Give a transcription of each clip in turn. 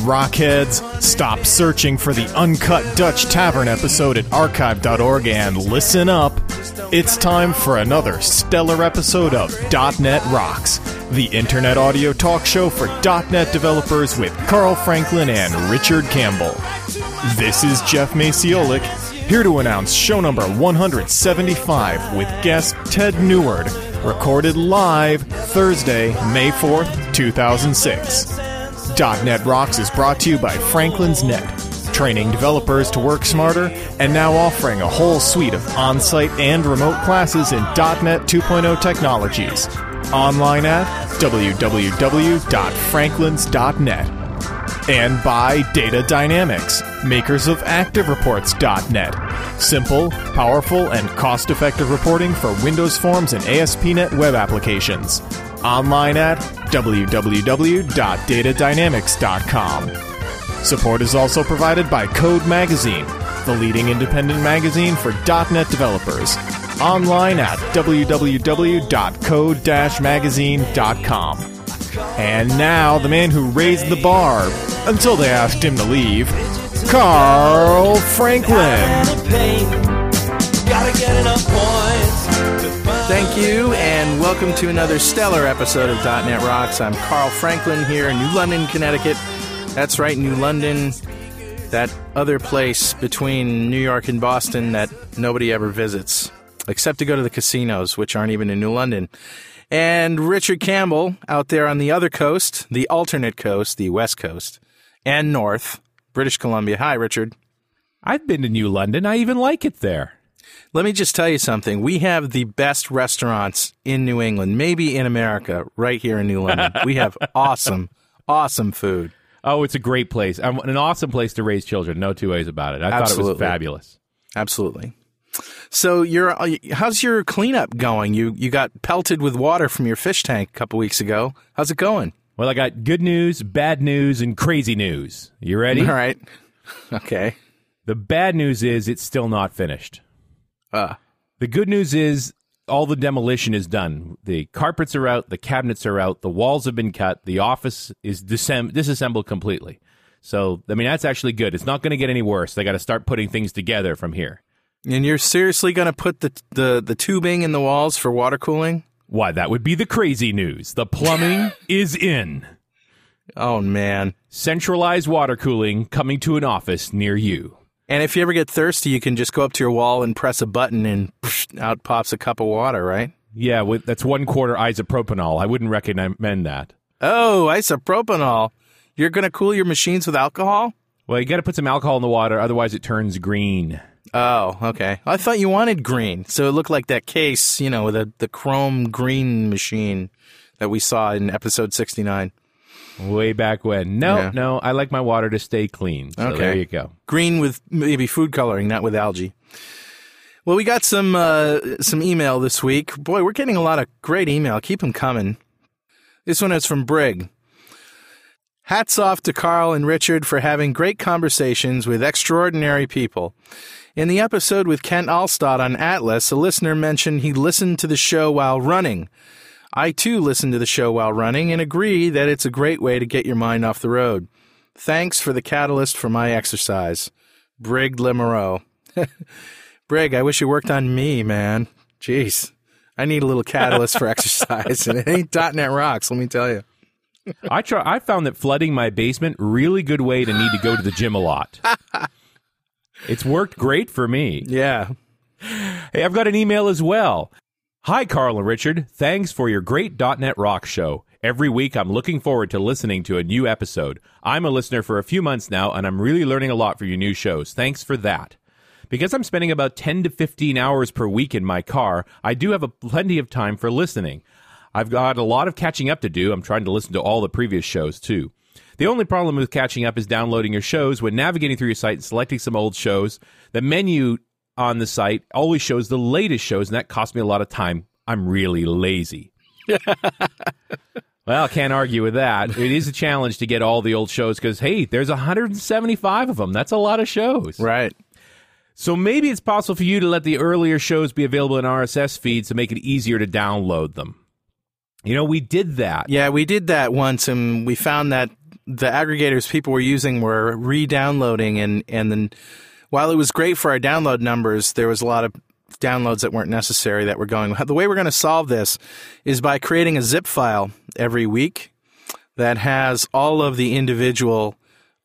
Rockheads! Stop searching for the Uncut Dutch Tavern episode at archive.org and listen up. It's time for another stellar episode of .NET Rocks, the internet audio talk show for .NET developers with Carl Franklin and Richard Campbell. This is Jeff Maciolik, here to announce show number 175 with guest Ted Neward, recorded live Thursday, May 4th, 2006. .NET Rocks is brought to you by Franklin's Net, training developers to work smarter, and now offering a whole suite of on-site and remote classes in .NET 2.0 technologies. Online at www.franklins.net. And by Data Dynamics, makers of ActiveReports.net. Simple, powerful, and cost effective reporting for Windows Forms and ASP.NET web applications. Online at www.datadynamics.com. Support is also provided by Code Magazine, the leading independent magazine for .NET developers. Online at www.code-magazine.com. And now, the man who raised the bar until they asked him to leave, Carl Franklin. Gotta get enough points to find Thank you, and welcome to another stellar episode of .NET Rocks. I'm Carl Franklin here in New London, Connecticut. That's right, New London, that other place between New York and Boston that nobody ever visits, except to go to the casinos, which aren't even in New London. And Richard Campbell out there on the other coast, the alternate coast, the west coast, and north, British Columbia. Hi, Richard. I've been to New London. I even like it there. Let me just tell you something. We have the best restaurants in New England, maybe in America, right here in New London. we have awesome, awesome food. Oh, it's a great place. An awesome place to raise children. No two ways about it. I thought it was fabulous. Absolutely. So, you're, uh, how's your cleanup going? You you got pelted with water from your fish tank a couple weeks ago. How's it going? Well, I got good news, bad news, and crazy news. You ready? All right. Okay. The bad news is it's still not finished. Uh, The good news is all the demolition is done. The carpets are out, the cabinets are out, the walls have been cut, the office is disem- disassembled completely. So, I mean, that's actually good. It's not going to get any worse. They got to start putting things together from here. and you're seriously going to put the, the, the tubing in the walls for water cooling? Why, that would be the crazy news. The plumbing is in. Oh, man. Centralized water cooling coming to an office near you. And if you ever get thirsty, you can just go up to your wall and press a button and psh, out pops a cup of water, right? Yeah, with, that's one quarter isopropanol. I wouldn't recommend that. Oh, isopropanol. You're going to cool your machines with alcohol? Well, you got to put some alcohol in the water, otherwise it turns green. Oh, okay. I thought you wanted green, so it looked like that case, you know, the, the chrome green machine that we saw in episode 69. Way back when. No, Yeah. no, I like my water to stay clean. So Okay. there you go. Green with maybe food coloring, not with algae. Well, we got some uh, some email this week. Boy, we're getting a lot of great email. Keep them coming. This one is from Brig. Hats off to Carl and Richard for having great conversations with extraordinary people. In the episode with Kent Alstad on Atlas, a listener mentioned he listened to the show while running. I too listen to the show while running and agree that it's a great way to get your mind off the road. Thanks for the catalyst for my exercise. Brig Limereau. Brig, I wish you worked on me, man. Jeez. I need a little catalyst for exercise, and it ain't .NET Rocks, let me tell you. I try. I found that flooding my basement really good way to need to go to the gym a lot. it's worked great for me. Yeah. Hey, I've got an email as well. Hi, Carl and Richard. Thanks for your great .NET Rock show. Every week, I'm looking forward to listening to a new episode. I'm a listener for a few months now, and I'm really learning a lot from your new shows. Thanks for that. Because I'm spending about 10 to 15 hours per week in my car, I do have a plenty of time for listening. I've got a lot of catching up to do. I'm trying to listen to all the previous shows, too. The only problem with catching up is downloading your shows. When navigating through your site and selecting some old shows, the menu on the site always shows the latest shows, and that costs me a lot of time. I'm really lazy. well, can't argue with that. It is a challenge to get all the old shows because, hey, there's 175 of them. That's a lot of shows. Right. So maybe it's possible for you to let the earlier shows be available in RSS feeds to make it easier to download them. You know, we did that. Yeah, we did that once, and we found that the aggregators people were using were re-downloading, and and then while it was great for our download numbers, there was a lot of downloads that weren't necessary that were going. The way we're going to solve this is by creating a zip file every week that has all of the individual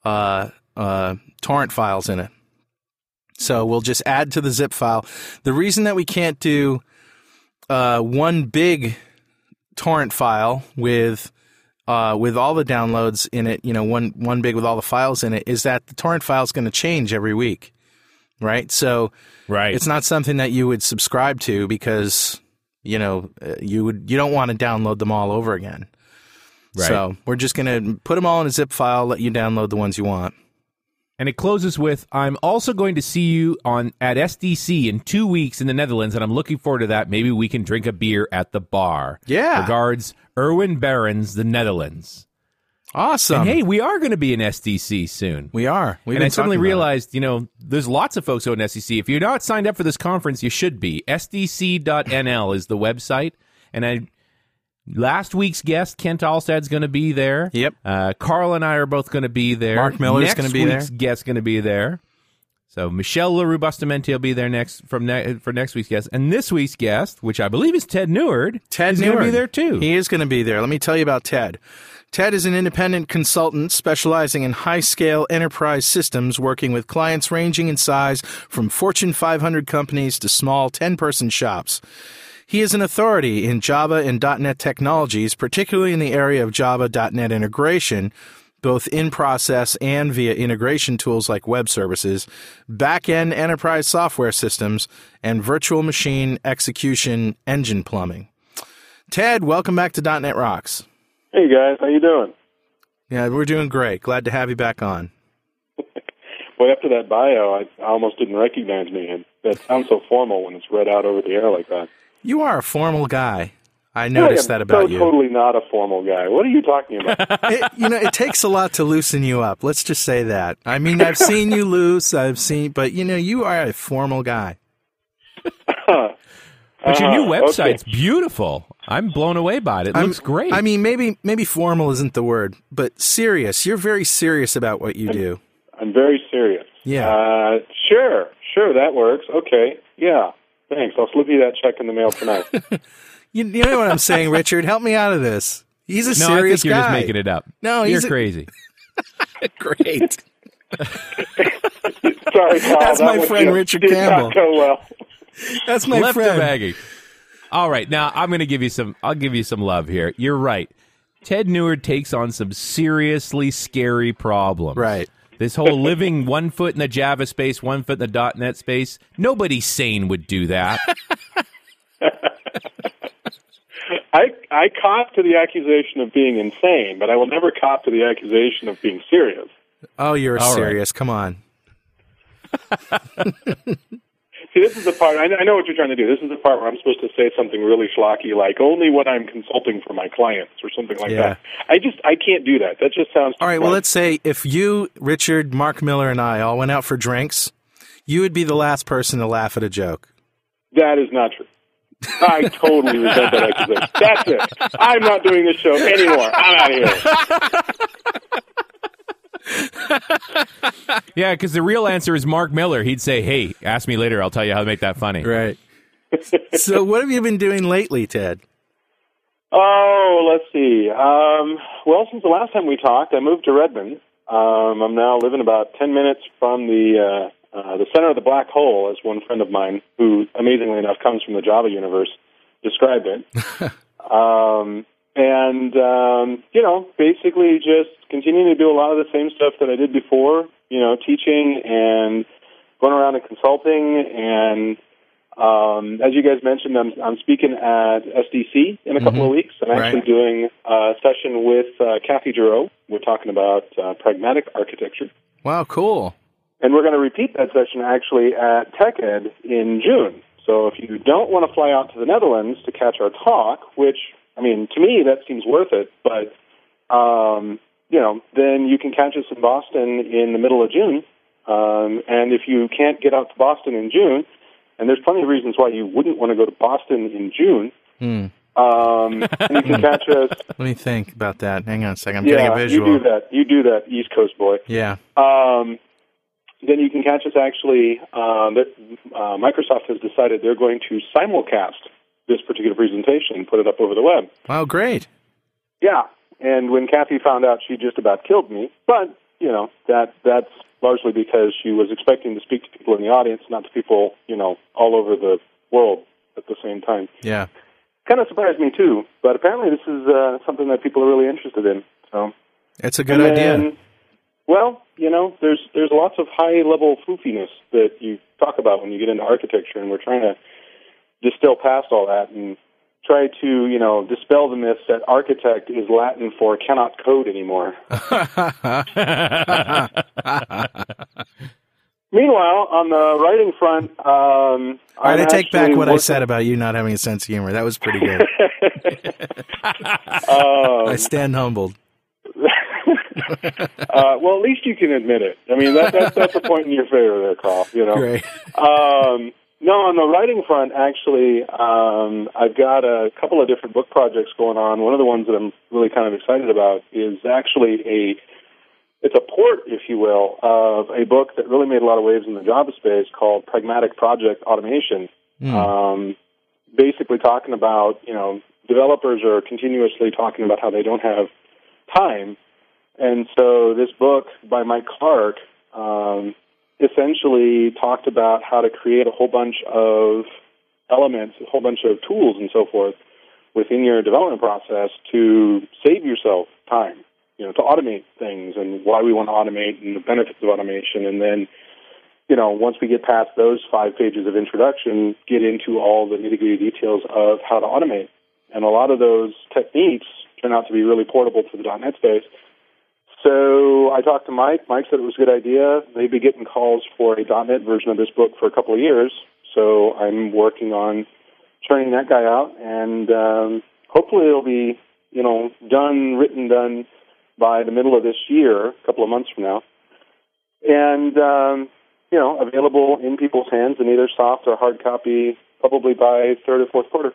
uh, uh, torrent files in it. So we'll just add to the zip file. The reason that we can't do uh, one big torrent file with uh, with all the downloads in it, you know, one one big with all the files in it, is that the torrent file is going to change every week, right? So, Right. it's not something that you would subscribe to because you know uh, you would you don't want to download them all over again. Right. So we're just going to put them all in a zip file, let you download the ones you want. And it closes with I'm also going to see you on at SDC in 2 weeks in the Netherlands and I'm looking forward to that. Maybe we can drink a beer at the bar. Yeah. Regards Erwin Barons, the Netherlands. Awesome. And hey, we are going to be in SDC soon. we are. We've and I suddenly about it. realized, you know, there's lots of folks who are in SDC. If you're not signed up for this conference, you should be. SDC.nl is the website. And I, last week's guest, Kent Alstad's going to be there. Yep. Uh, Carl and I are both going to be there. Mark Miller's Next gonna be week's there. guest going to be there. So Michele Leroux Bustamante will be there next from ne- for next week's guest, and this week's guest, which I believe is Ted Neward, Ted is going to be there too. He is going to be there. Let me tell you about Ted. Ted is an independent consultant specializing in high scale enterprise systems, working with clients ranging in size from Fortune 500 companies to small 10 person shops. He is an authority in Java and .NET technologies, particularly in the area of Java.NET integration, both in process and via integration tools like web services, back end enterprise software systems, and virtual machine execution engine plumbing. Ted, welcome back to .NET Rocks. Hey guys, how you doing? Yeah, we're doing great. Glad to have you back on. Well, after that bio, I almost didn't recognize me, and that sounds so formal when it's read out over the air like that. You are a formal guy. I noticed am that about so you. Totally not a formal guy. What are you talking about? It, you know, it takes a lot to loosen you up. Let's just say that. I mean, I've seen you loose. I've seen, but you know, you are a formal guy. but your new Uh-huh, website's okay. beautiful. I'm blown away by it. It I'm- looks great. I mean, maybe maybe formal isn't the word, but serious. You're very serious about what you do. I'm very serious. Yeah. Uh, sure, sure, that works. Okay, yeah. Thanks. I'll slip you that check in the mail tonight. You, you know what I'm saying, Richard? Help me out of this. He's a no, I serious think you're guy. just making it up. No, you're he's a- crazy. Great. Sorry, Paul. That's that my friend did- Richard did Campbell. Not go well. That's my Left friend. of bagging. All right, now I'm going to give you some. I'll give you some love here. You're right. Ted Neward takes on some seriously scary problems. Right. This whole living one foot in the Java space, one foot in the .NET space. Nobody sane would do that. I I cop to the accusation of being insane, but I will never cop to the accusation of being serious. Oh, you're All right. serious. Come on. See, this is the part. I know what you're trying to do. This is the part where I'm supposed to say something really schlocky, like only what I'm consulting for my clients or something like Yeah. that. I just I can't do that. That just sounds. All right. too Well, let's say if you, Richard, Mark Miller, and I all went out for drinks, you would be the last person to laugh at a joke. That is not true. I totally resent that accusation. That's it. I'm not doing this show anymore. I'm out of here. yeah, because the real answer is Mark Miller. He'd say, "Hey, ask me later. I'll tell you how to make that funny." Right. so, what have you been doing lately, Ted? Oh, let's see. Um, well, since the last time we talked, I moved to Redmond. Um, I'm now living about 10 minutes from the uh, uh, the center of the black hole, as one friend of mine, who amazingly enough comes from the Java universe, described it. um, and um, you know, basically just continuing to do a lot of the same stuff that I did before. You know, teaching and going around and consulting. And um, as you guys mentioned, I'm I'm speaking at SDC in a couple of weeks. I'm actually Right. doing a session with uh, Cathi Gero. We're talking about uh, pragmatic architecture. Wow, cool. And we're going to repeat that session actually at TechEd in June. So if you don't want to fly out to the Netherlands to catch our talk, which, I mean, to me, that seems worth it, but, um, you know, then you can catch us in Boston in the middle of June. Um, and if you can't get out to Boston in June, and there's plenty of reasons why you wouldn't want to go to Boston in June, um, you can catch us. Let me think about that. Hang on a second. I'm yeah, getting a visual. you do that. You do that, East Coast boy. Yeah. Um, then you can catch us actually. Um, that, uh, Microsoft has decided they're going to simulcast this particular presentation and put it up over the web. Wow, great. Yeah, and when Kathy found out, she just about killed me. But you know that that's largely because she was expecting to speak to people in the audience, not to people you know all over the world at the same time. Yeah. Kind of surprised me too, but apparently this is uh, something that people are really interested in. So It's a good and idea. then- well, you know, there's there's lots of high level foofiness that you talk about when you get into architecture, and we're trying to distill past all that and try to you know dispel the myth that architect is Latin for cannot code anymore. Meanwhile, on the writing front, um, All right, I take back what I said about you not having a sense of humor. That was pretty good. Um, I stand humbled. uh, well, at least you can admit it. I mean, that, that's that's a point in your favor there, Carl. You know. Great. Um, no, on the writing front, actually, um, I've got a couple of different book projects going on. One of the ones that I'm really kind of excited about is actually a it's a port, if you will, of a book that really made a lot of waves in the Java space called Pragmatic Project Automation. Um, basically, talking about you know developers are continuously talking about how they don't have time, and so this book by Mike Clark um, essentially talked about how to create a whole bunch of elements, a whole bunch of tools, and so forth within your development process to save yourself time. You know, to automate things and why we want to automate and the benefits of automation, and then you know, once we get past those five pages of introduction, get into all the nitty gritty details of how to automate. And a lot of those techniques turn out to be really portable to the .NET space. So I talked to Mike. Mike said it was a good idea. They'd be getting calls for a .NET version of this book for a couple of years. So I'm working on churning that guy out, and um, hopefully it'll be, you know, done, written, done by the middle of this year, a couple of months from now. And um, you know, available in people's hands in either soft or hard copy, probably by third or fourth quarter.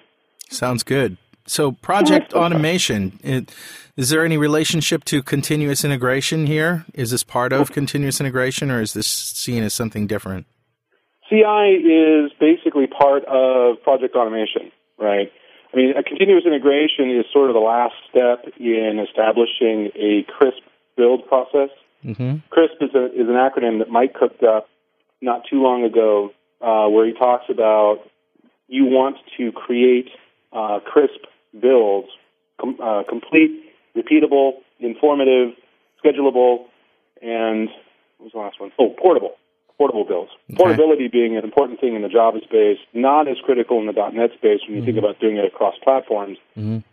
Sounds good. So, project automation. It, is there any relationship to continuous integration here? Is this part of continuous integration, or is this seen as something different? CI is basically part of project automation, right? I mean, a continuous integration is sort of the last step in establishing a crisp build process. Mm-hmm. CRISP is, a, is an acronym that Mike cooked up not too long ago, uh, where he talks about you want to create uh, crisp builds, com- uh, complete, repeatable, informative, schedulable, and what was the last one? Oh, portable. Portable builds. Portability being an important thing in the Java space, not as critical in the .NET space when you think about doing it across platforms,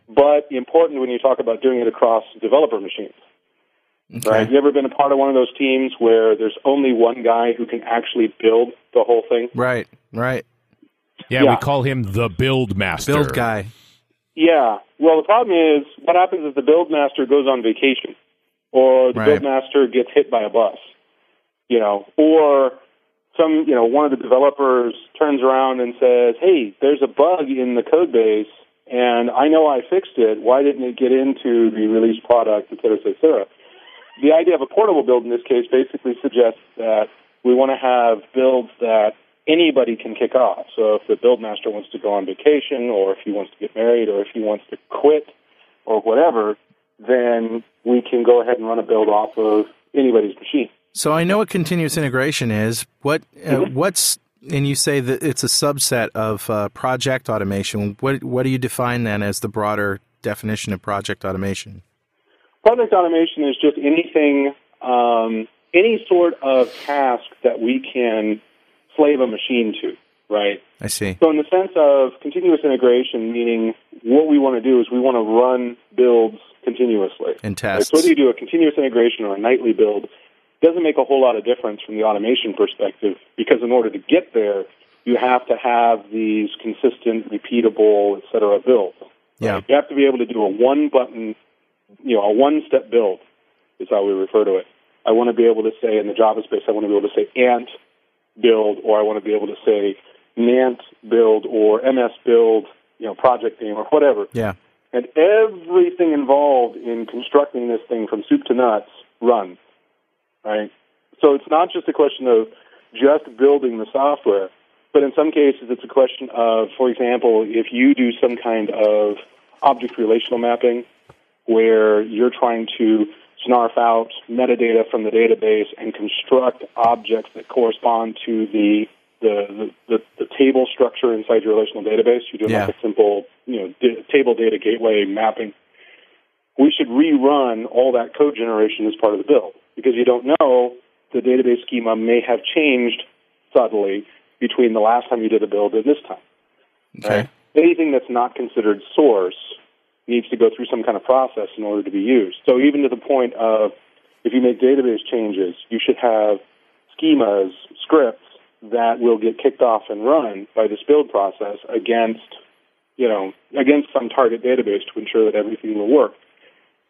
but important when you talk about doing it across developer machines. Right? You ever been a part of one of those teams where there's only one guy who can actually build the whole thing? Right, right. Yeah, Yeah. we call him the build master. Build guy. Yeah. Well, the problem is what happens if the build master goes on vacation or the Right. build master gets hit by a bus, you know, or some, you know, one of the developers turns around and says, "Hey, there's a bug in the code base and I know I fixed it. Why didn't it get into the released product, et cetera, et cetera?" The idea of a portable build in this case basically suggests that we want to have builds that anybody can kick off. So if the build master wants to go on vacation or if he wants to get married or if he wants to quit or whatever, then we can go ahead and run a build off of anybody's machine. So I know what continuous integration is. What uh, Mm-hmm. what's And you say that it's a subset of uh, project automation. What what do you define then as the broader definition of project automation? Project automation is just anything, um, any sort of task that we can slave a machine to, right? I see. So, in the sense of continuous integration, meaning what we want to do is we want to run builds continuously. And Right? tests. So, whether you do a continuous integration or a nightly build doesn't make a whole lot of difference from the automation perspective because, in order to get there, you have to have these consistent, repeatable, et cetera, builds. Yeah. You have to be able to do a one button, you know, a one step build is how we refer to it. I want to be able to say in the Java space, I want to be able to say ant build, or I want to be able to say NAnt build or MS build, you know, project name or whatever. Yeah. And everything involved in constructing this thing from soup to nuts runs, right? So it's not just a question of just building the software, but in some cases it's a question of, for example, if you do some kind of object relational mapping where you're trying to snarf out metadata from the database and construct objects that correspond to the the, the, the table structure inside your relational database. You do Yeah. like a simple, you know, d- table data gateway mapping. We should rerun all that code generation as part of the build because you don't know the database schema may have changed subtly between the last time you did a build and this time. Okay. Anything that's not considered source needs to go through some kind of process in order to be used. So even to the point of if you make database changes, you should have schemas, scripts that will get kicked off and run by this build process against, you know, against some target database to ensure that everything will work.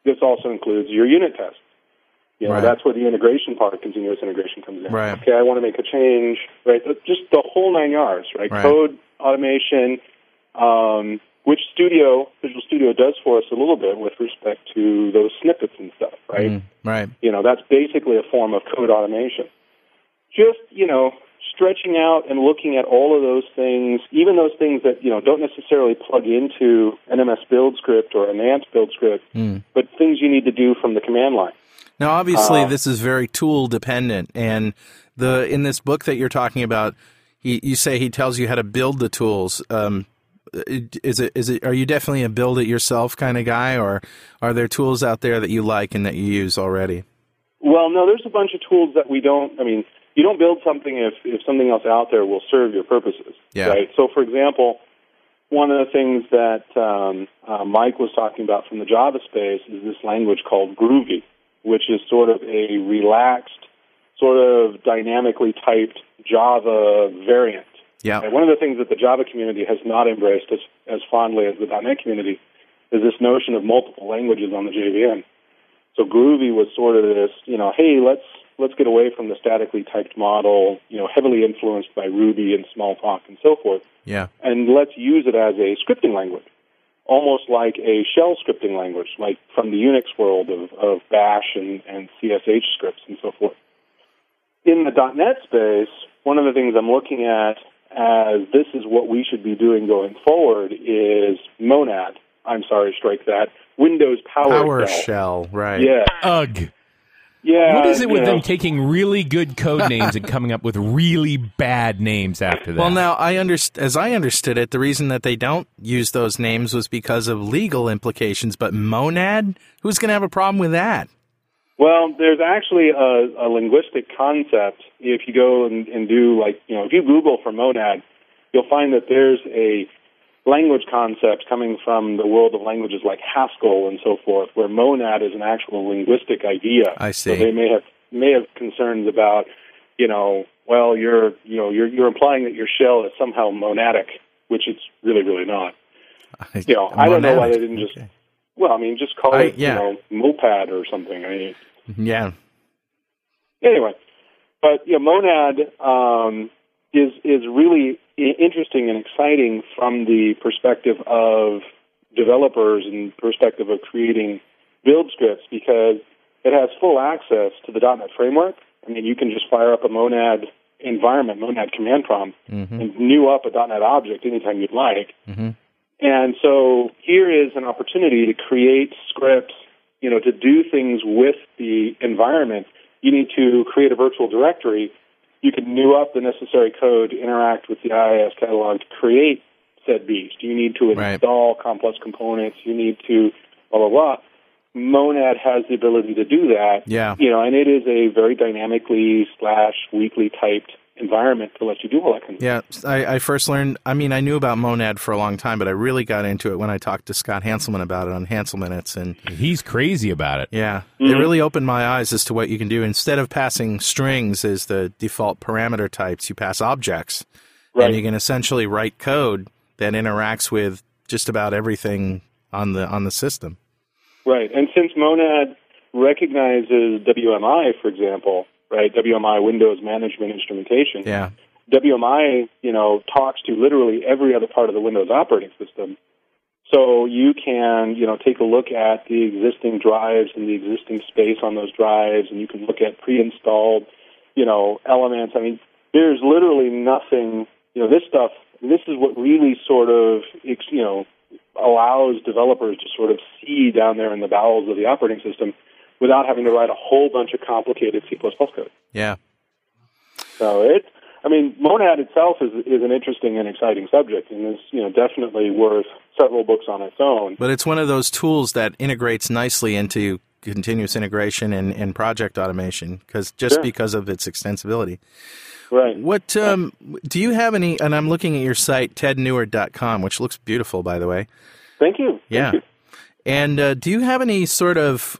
This also includes your unit tests. You know, Right. that's where the integration part of continuous integration comes in. Right. Okay, I want to make a change, right? Just the whole nine yards, right? Right. Code, automation, um, which Studio, Visual Studio does for us a little bit with respect to those snippets and stuff, right? Mm, right. You know, that's basically a form of code automation. Just, you know, stretching out and looking at all of those things, even those things that, you know, don't necessarily plug into an MS build script or an ANT build script, Mm. but things you need to do from the command line. Now, obviously, Uh, this is very tool dependent, and the in this book that you're talking about, he, you say he tells you how to build the tools. Um, is it is it? Are you definitely a build it yourself kind of guy, or are there tools out there that you like and that you use already? Well, no, there's a bunch of tools that we don't. I mean, you don't build something if if something else out there will serve your purposes, Yeah. right? So, for example, one of the things that um, uh, Mike was talking about from the Java space is this language called Groovy, which is sort of a relaxed, sort of dynamically typed Java variant. Yeah. And one of the things that the Java community has not embraced as, as fondly as the .NET community is this notion of multiple languages on the JVM. So Groovy was sort of this, you know, hey, let's let's get away from the statically typed model, you know, heavily influenced by Ruby and Smalltalk and so forth, Yeah. and let's use it as a scripting language, almost like a shell scripting language, like from the Unix world of, of Bash and, and CSH scripts and so forth. In the .NET space, one of the things I'm looking at as this is what we should be doing going forward is Monad. I'm sorry, strike that. Windows PowerShell. PowerShell, right? Yeah, Ugh. yeah. What is it with know. them taking really good code names and coming up with really bad names after that? Well, now I underst- as I understood it, the reason that they don't use those names was because of legal implications. But monad, who's going to have a problem with that? Well, there's actually a, a linguistic concept. If you go and, and do like, you know, if you Google for monad, you'll find that there's a language concept coming from the world of languages like Haskell and so forth, where monad is an actual linguistic idea. I So see. they may have may have concerns about, you know, well, you're you know you're you're implying that your shell is somehow monadic, which it's really really not. You know, I don't know why they didn't just. Okay. Well, I mean, just call I- it yeah. you know mopad or something. I mean, Yeah. anyway, but yeah, Monad um, is is really interesting and exciting from the perspective of developers and perspective of creating build scripts because it has full access to the .NET framework. I mean, you can just fire up a Monad environment, Monad command prompt, and new up a .NET object anytime you'd like. Mhm. And so here is an opportunity to create scripts, you know, to do things with the environment. You need to create a virtual directory. you can new up the necessary code to interact with the IIS catalog to create said beast. You need to Right. install complex components. You need to blah blah blah. Monad has the ability to do that. Yeah. You know, and it is a very dynamically slash weakly typed environment to let you do all that kind of Yeah, I, I first learned. I mean, I knew about Monad for a long time, but I really got into it when I talked to Scott Hanselman about it on Hanselminutes, and He's crazy about it. yeah, it mm-hmm. really opened my eyes as to what you can do. Instead of passing strings as the default parameter types, you pass objects, Right. and you can essentially write code that interacts with just about everything on the on the system. Right. And since Monad recognizes WMI, for example, right, WMI Windows Management Instrumentation, Yeah, WMI, you know, talks to literally every other part of the Windows operating system. So you can, you know, take a look at the existing drives and the existing space on those drives, and you can look at pre-installed, you know, elements. I mean, there's literally nothing, you know, this stuff. This is what really sort of, you know, allows developers to sort of see down there in the bowels of the operating system without having to write a whole bunch of complicated C++ code. yeah, So it, I mean, Monad itself is is an interesting and exciting subject, and is you know definitely worth several books on its own. but it's one of those tools that integrates nicely into continuous integration and, and project automation because just Sure. because of its extensibility. Right. What um, do you have any? And I'm looking at your site, tedneward.com, which looks beautiful, by the way. Thank you. Thank Yeah. you. And uh, do you have any sort of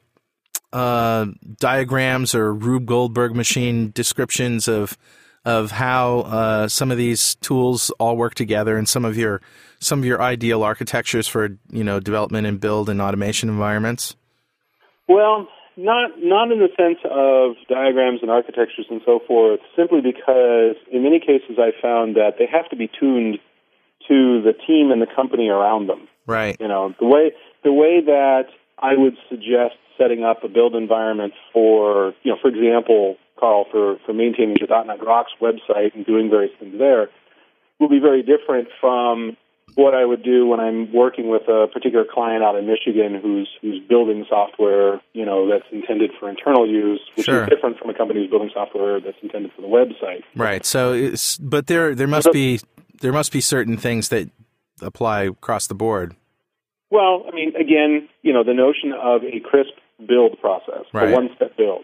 uh, diagrams or Rube Goldberg machine descriptions of of how uh, some of these tools all work together and some of your some of your ideal architectures for you know development and build and automation environments? Well, not not in the sense of diagrams and architectures and so forth. Simply because in many cases I found that they have to be tuned to the team and the company around them. Right. You know, the way the way that I would suggest setting up a build environment for, you know, for example, Carl, for, for maintaining the .NET Rocks website and doing various things there, will be very different from what I would do when I'm working with a particular client out in Michigan who's who's building software, you know, that's intended for internal use, which Sure. is different from a company who's building software that's intended for the website. Right. So, it's, but there there must be there must be certain things that apply across the board. Well, I mean, again, you know, the notion of a crisp build process, Right. a one-step build,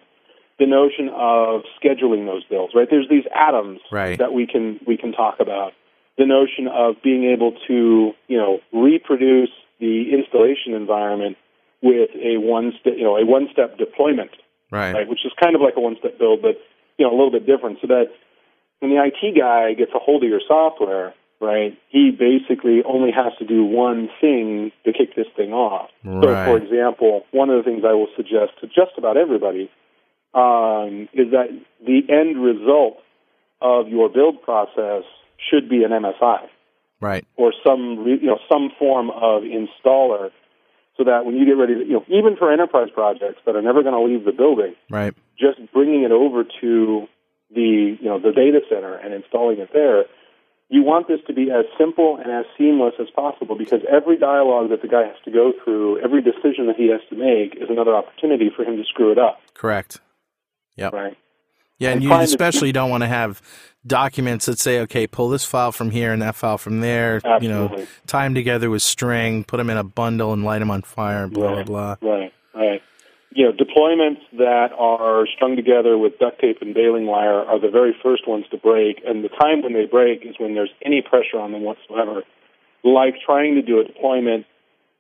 the notion of scheduling those builds, right? There's these atoms Right. that we can we can talk about. The notion of being able to, you know, reproduce the installation environment with a one step, you know, a one-step deployment, Right. right? Which is kind of like a one-step build, but you know, a little bit different, so that when the IT guy gets a hold of your software, right, he basically only has to do one thing to kick this thing off. So, for example, one of the things I will suggest to just about everybody um, is that the end result of your build process should be an MSI Right. or some re- you know some form of installer, so that when you get ready to you know even for enterprise projects that are never going to leave the building, Right. just bringing it over to the you know the data center and installing it there, you want this to be as simple and as seamless as possible because every dialogue that the guy has to go through, every decision that he has to make is another opportunity for him to screw it up, Correct. Yep. right? Yeah, and And you especially don't want to have documents that say, okay, pull this file from here and that file from there. You know, Absolutely. tie them together with string, put them in a bundle, and light them on fire. Blah right, blah blah. Right, right. You know, deployments that are strung together with duct tape and baling wire are the very first ones to break, and the time when they break is when there's any pressure on them whatsoever. Like trying to do a deployment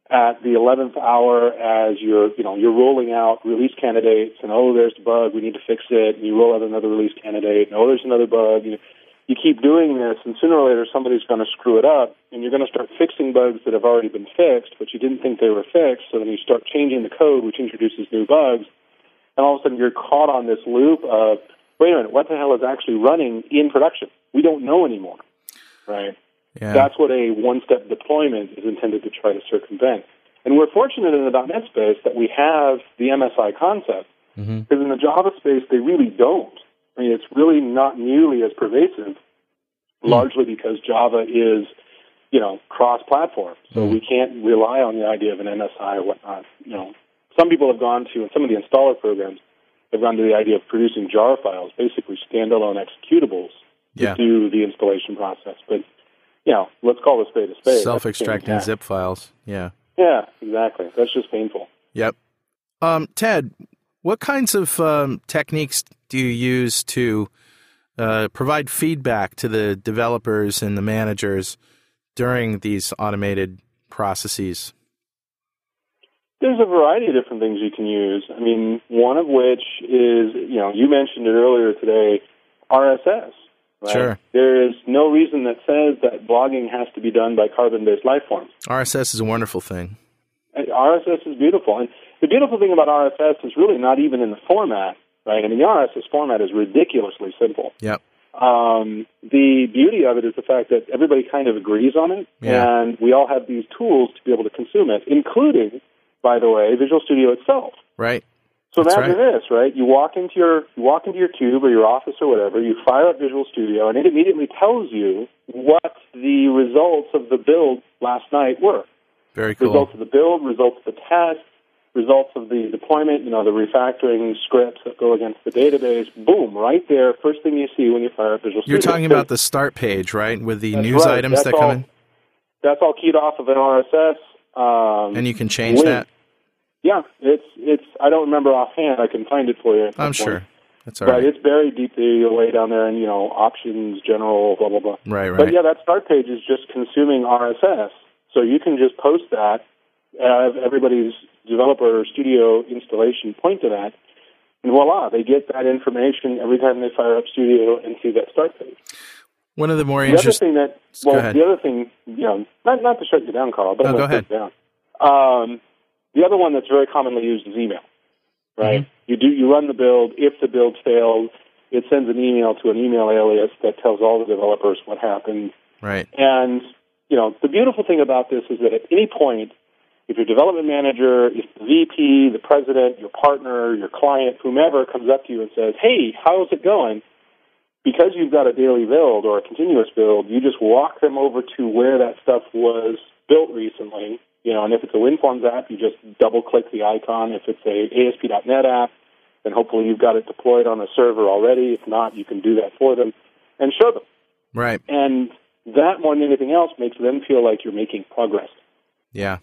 at the 11th hour as you're, you know, you're rolling out release candidates, and oh, there's the bug, we need to fix it, and you roll out another release candidate, and oh, there's another bug. You, you keep doing this, and sooner or later somebody's going to screw it up, and you're going to start fixing bugs that have already been fixed, but you didn't think they were fixed. So then you start changing the code, which introduces new bugs, and all of a sudden you're caught on this loop of, wait a minute, what the hell is actually running in production? We don't know anymore, right? Yeah. That's what a one-step deployment is intended to try to circumvent. And we're fortunate in the .NET space that we have the MSI concept, Mhm. because in the Java space they really don't. I mean, it's really not nearly as pervasive, largely because Java is, you know, cross-platform. So we can't rely on the idea of an MSI or whatnot. You know, some people have gone to, and some of the installer programs have gone to the idea of producing jar files, basically standalone executables to do the installation process. But you know, let's call a spade a spade. Self-extracting pain in the zip files. Yeah. Yeah, exactly. That's just painful. Yep. Um, Ted, what kinds of um, techniques do you use to uh, provide feedback to the developers and the managers during these automated processes? There's a variety of different things you can use. I mean, one of which is, you know, you mentioned it earlier today, RSS. Right? Sure. There is no reason that says that blogging has to be done by carbon-based life forms. RSS is a wonderful thing. And RSS is beautiful, and the beautiful thing about RSS is really not even in the format, right? I mean, the RSS format is ridiculously simple. Yep. Um, the beauty of it is the fact that everybody kind of agrees on it, Yeah. and we all have these tools to be able to consume it, including, by the way, Visual Studio itself. Right. So That's imagine this, right? You walk into your you walk into your cube or your office or whatever, you fire up Visual Studio, and it immediately tells you what the results of the build last night were. Very cool. Results of the build, results of the test, results of the deployment, you know, the refactoring scripts that go against the database. Boom, right there, first thing you see when you fire up Visual Studio. You're talking about the start page, right, with the That's news right. items That's that come all- in, That's all keyed off of an RSS. Um, and you can change link. that. Yeah, it's it's. I don't remember offhand. I can find it for you. I'm point. sure. That's all But right. it's buried deeply away down there, and you know, options, general, blah blah blah. Right, right. But yeah, that start page is just consuming RSS, so you can just post that, have everybody's developer or studio installation point to that, and voila, they get that information every time they fire up Studio and see that start page. One of the more The other interesting. thing that, well, the other thing, you know, not not to shut you down, Carl, but No, go ahead. down. Um, the other one that's very commonly used is email. Right? Mm-hmm. You do you run the build. If the build fails, it sends an email to an email alias that tells all the developers what happened. Right. And you know, the beautiful thing about this is that at any point, if your development manager, if the VP, the president, your partner, your client, whomever comes up to you and says, "Hey, how's it going?" because you've got a daily build or a continuous build, you just walk them over to where that stuff was built recently. You know, and if it's a WinForms app, you just double click the icon. If it's a ASP.NET app, then hopefully you've got it deployed on a server already. If not, you can do that for them and show them. Right. And that more than anything else makes them feel like you're making progress. Yeah.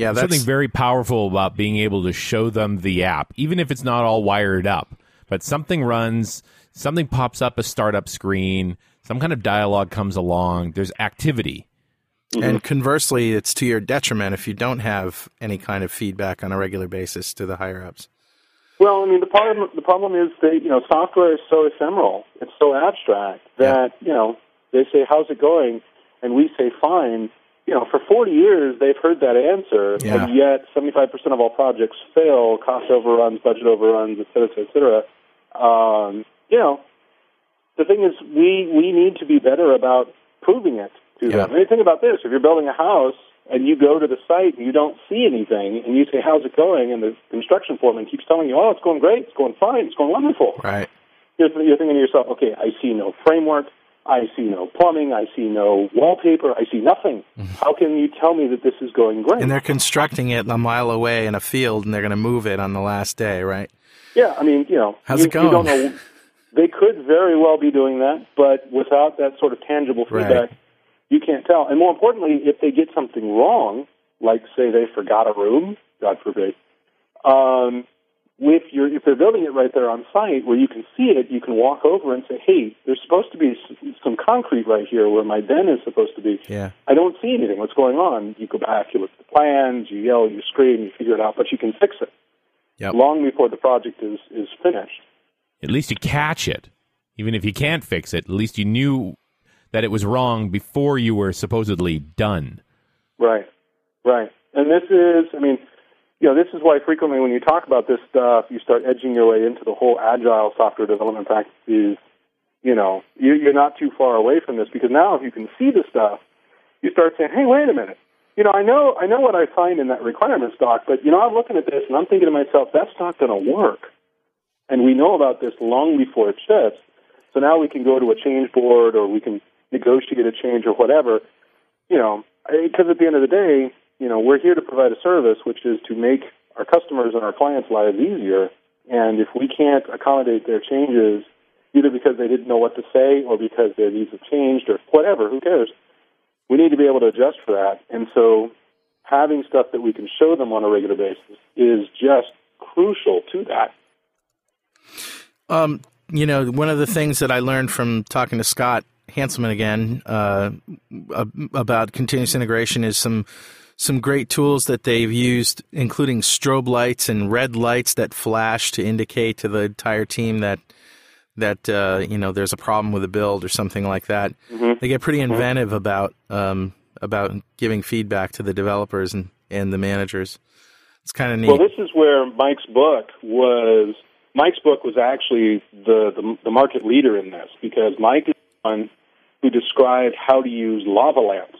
Yeah. That's something very powerful about being able to show them the app, even if it's not all wired up. But something runs, something pops up a startup screen, some kind of dialogue comes along, there's activity. And conversely, it's to your detriment if you don't have any kind of feedback on a regular basis to the higher ups. Well, I mean, the problem the problem is that you know software is so ephemeral, it's so abstract that you know they say, "How's it going?" and we say, "Fine." You know, for 40 years they've heard that answer, Yeah. and yet 75% of all projects fail, cost overruns, budget overruns, et cetera, et cetera. Um, you know, the thing is, we we need to be better about proving it to Yeah. them. Mean, think about this: if you're building a house and you go to the site and you don't see anything, and you say, "How's it going?" and the construction foreman keeps telling you, "Oh, it's going great, it's going fine, it's going wonderful," Right. you're, you're thinking to yourself, "Okay, I see no framework." I see no plumbing. I see no wallpaper. I see nothing. How can you tell me that this is going great? And they're constructing it a mile away in a field, and they're going to move it on the last day, right? Yeah, I mean, you know, How's you, it going? know. They could very well be doing that, but without that sort of tangible Right. feedback, you can't tell. And more importantly, if they get something wrong, like say they forgot a room, God forbid, um, if you're if they're building it right there on site where you can see it, you can walk over and say, "Hey, there's supposed to be some concrete right here where my den is supposed to be. Yeah. I don't see anything. What's going on?" You go back, you look at the plans, you yell, you scream, you figure it out, but you can fix it Yep. long before the project is is finished. At least you catch it. Even if you can't fix it, at least you knew that it was wrong before you were supposedly done. Right, right. And this is, I mean, you know, this is why frequently when you talk about this stuff, you start edging your way into the whole agile software development practices. You know, you, you're not too far away from this because now if you can see the stuff, you start saying, "Hey, wait a minute." You know, I know, I know what I find in that requirements doc, but you know, I'm looking at this and I'm thinking to myself, that's not going to work. And we know about this long before it ships. So now we can go to a change board or we can negotiate a change or whatever you know, because at the end of the day, you know, we're here to provide a service, which is to make our customers and our clients' lives easier. And if we can't accommodate their changes, either because they didn't know what to say or because their needs have changed or whatever, who cares? We need to be able to adjust for that. And so having stuff that we can show them on a regular basis is just crucial to that. Um, you know, one of the things that I learned from talking to Scott Hanselman again uh, about continuous integration is some some great tools that they've used, including strobe lights and red lights that flash to indicate to the entire team that that uh, you know there's a problem with a build or something like that. Mm-hmm. They get pretty inventive mm-hmm. about um, about giving feedback to the developers and, and the managers. It's kind of neat. Well, this is where Mike's book was. Mike's book was actually the, the, the market leader in this because Mike is one who described how to use lava lamps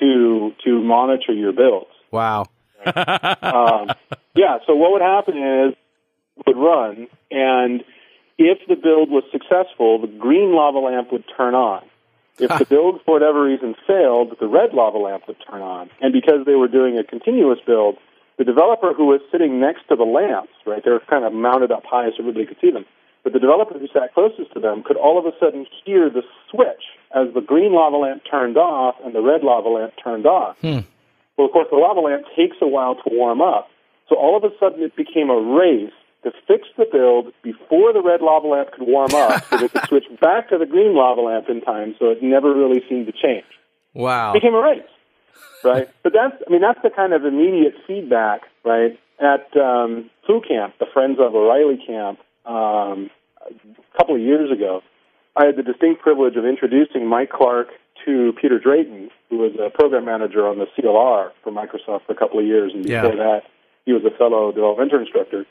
to to monitor your builds. Wow. um, yeah. So what would happen is would run, and if the build was successful, the green lava lamp would turn on. If the build, for whatever reason, failed, the red lava lamp would turn on. And because they were doing a continuous build, the developer who was sitting next to the lamps, right, they were kind of mounted up high so everybody could see them, but the developer who sat closest to them could all of a sudden hear the switch as the green lava lamp turned off and the red lava lamp turned on. Hmm. Well, of course, the lava lamp takes a while to warm up. So all of a sudden it became a race to fix the build before the red lava lamp could warm up so they could switch back to the green lava lamp in time so it never really seemed to change. Wow. It became a race, right? but that's, I mean, that's the kind of immediate feedback, right? At um, Foo Camp, the Friends of O'Reilly camp, um, a couple of years ago, I had the distinct privilege of introducing Mike Clark to Peter Drayton, who was a program manager on the CLR for Microsoft for a couple of years, and before yeah. that, he was a fellow developer instructor.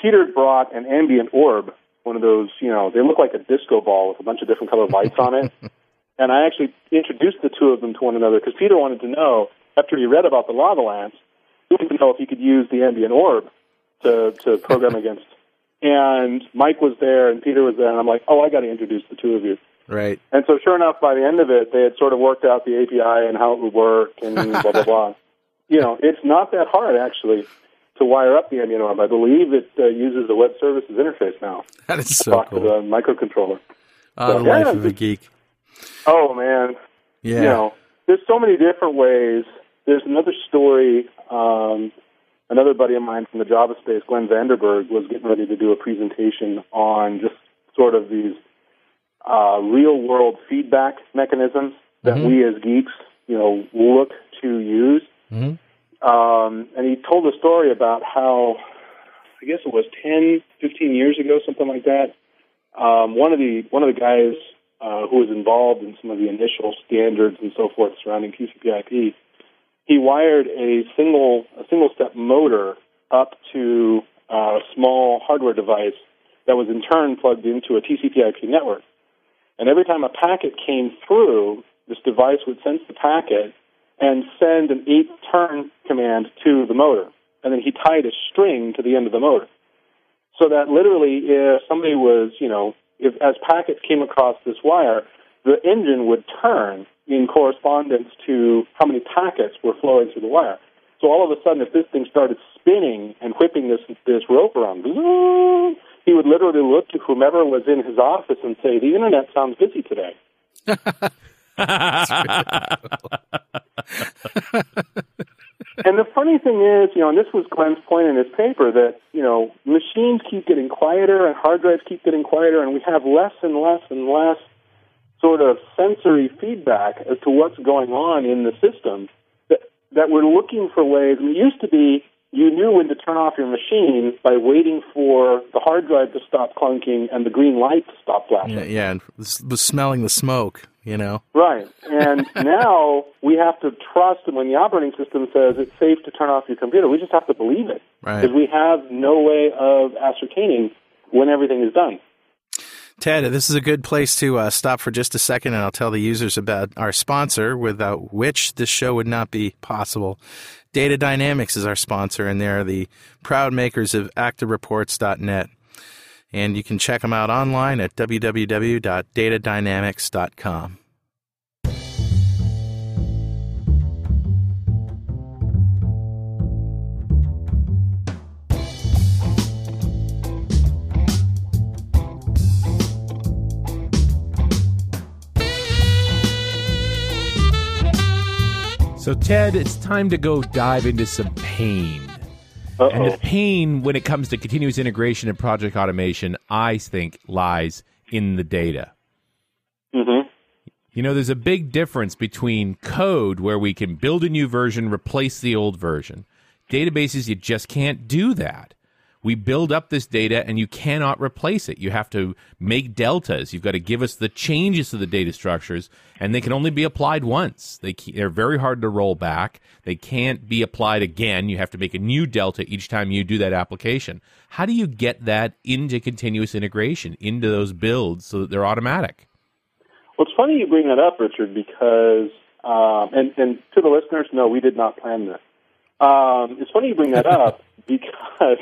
Peter brought an ambient orb, one of those, you know, they look like a disco ball with a bunch of different colored lights on it. And I actually introduced the two of them to one another because Peter wanted to know, after he read about the lava lamps, he wanted to know if he could use the ambient orb to, to program against. And Mike was there and Peter was there, and I'm like, oh, I got to introduce the two of you. Right. And so, sure enough, by the end of it, they had sort of worked out the API and how it would work and blah, blah, blah. You know, it's not that hard, actually to wire up the orb. I believe it uh, uses the web services interface now. That is so talk cool. to the microcontroller. Uh, So, the life yeah, of a geek. Oh man, Yeah. you know, there's so many different ways. There's another story. Um, another buddy of mine from the Java space, Glenn Vanderburg, was getting ready to do a presentation on just sort of these uh, real world feedback mechanisms that Mhm. we as geeks, you know, look to use. hmm um, and he told a story about how I guess it was 10, 15 years ago, something like that. Um, one of the one of the guys uh, who was involved in some of the initial standards and so forth surrounding TCP/IP, he wired a single a single step motor up to uh, a small hardware device that was in turn plugged into a TCP/IP network. And every time a packet came through, this device would sense the packet and send an eight turn command to the motor. And then he tied a string to the end of the motor. So that literally, if somebody was, you know, if as packets came across this wire, the engine would turn in correspondence to how many packets were flowing through the wire. So all of a sudden, if this thing started spinning and whipping this this rope around, he would literally look to whomever was in his office and say, "The internet sounds busy today." and the funny thing is, you know, and this was Glenn's point in his paper that, you know, machines keep getting quieter and hard drives keep getting quieter and we have less and less and less sort of sensory feedback as to what's going on in the system that that we're looking for ways. I mean, it used to be you knew when to turn off your machine by waiting for the hard drive to stop clunking and the green light to stop flashing. Yeah, yeah, and was smelling the smoke. You know. Right. And now we have to trust that when the operating system says it's safe to turn off your computer, we just have to believe it. Right. Because we have no way of ascertaining when everything is done. Ted, this is a good place to uh, stop for just a second, and I'll tell the users about our sponsor, without which this show would not be possible. Data Dynamics is our sponsor, and they're the proud makers of ActiveReports.net. And you can check them out online at www.datadynamics.com. So, Ted, it's time to go dive into some pain. And Uh-oh. the pain when it comes to continuous integration and project automation, I think, lies in the data. hmm You know, there's a big difference between code where we can build a new version, replace the old version. Databases, you just can't do that. We build up this data and you cannot replace it. You have to make deltas. You've got to give us the changes to the data structures, and they can only be applied once. They, they're very hard to roll back. They can't be applied again. You have to make a new delta each time you do that application. How do you get that into continuous integration, into those builds so that they're automatic? Well, it's funny you bring that up, Richard, because um, and and to the listeners, no, we did not plan this. Um, it's funny you bring that up because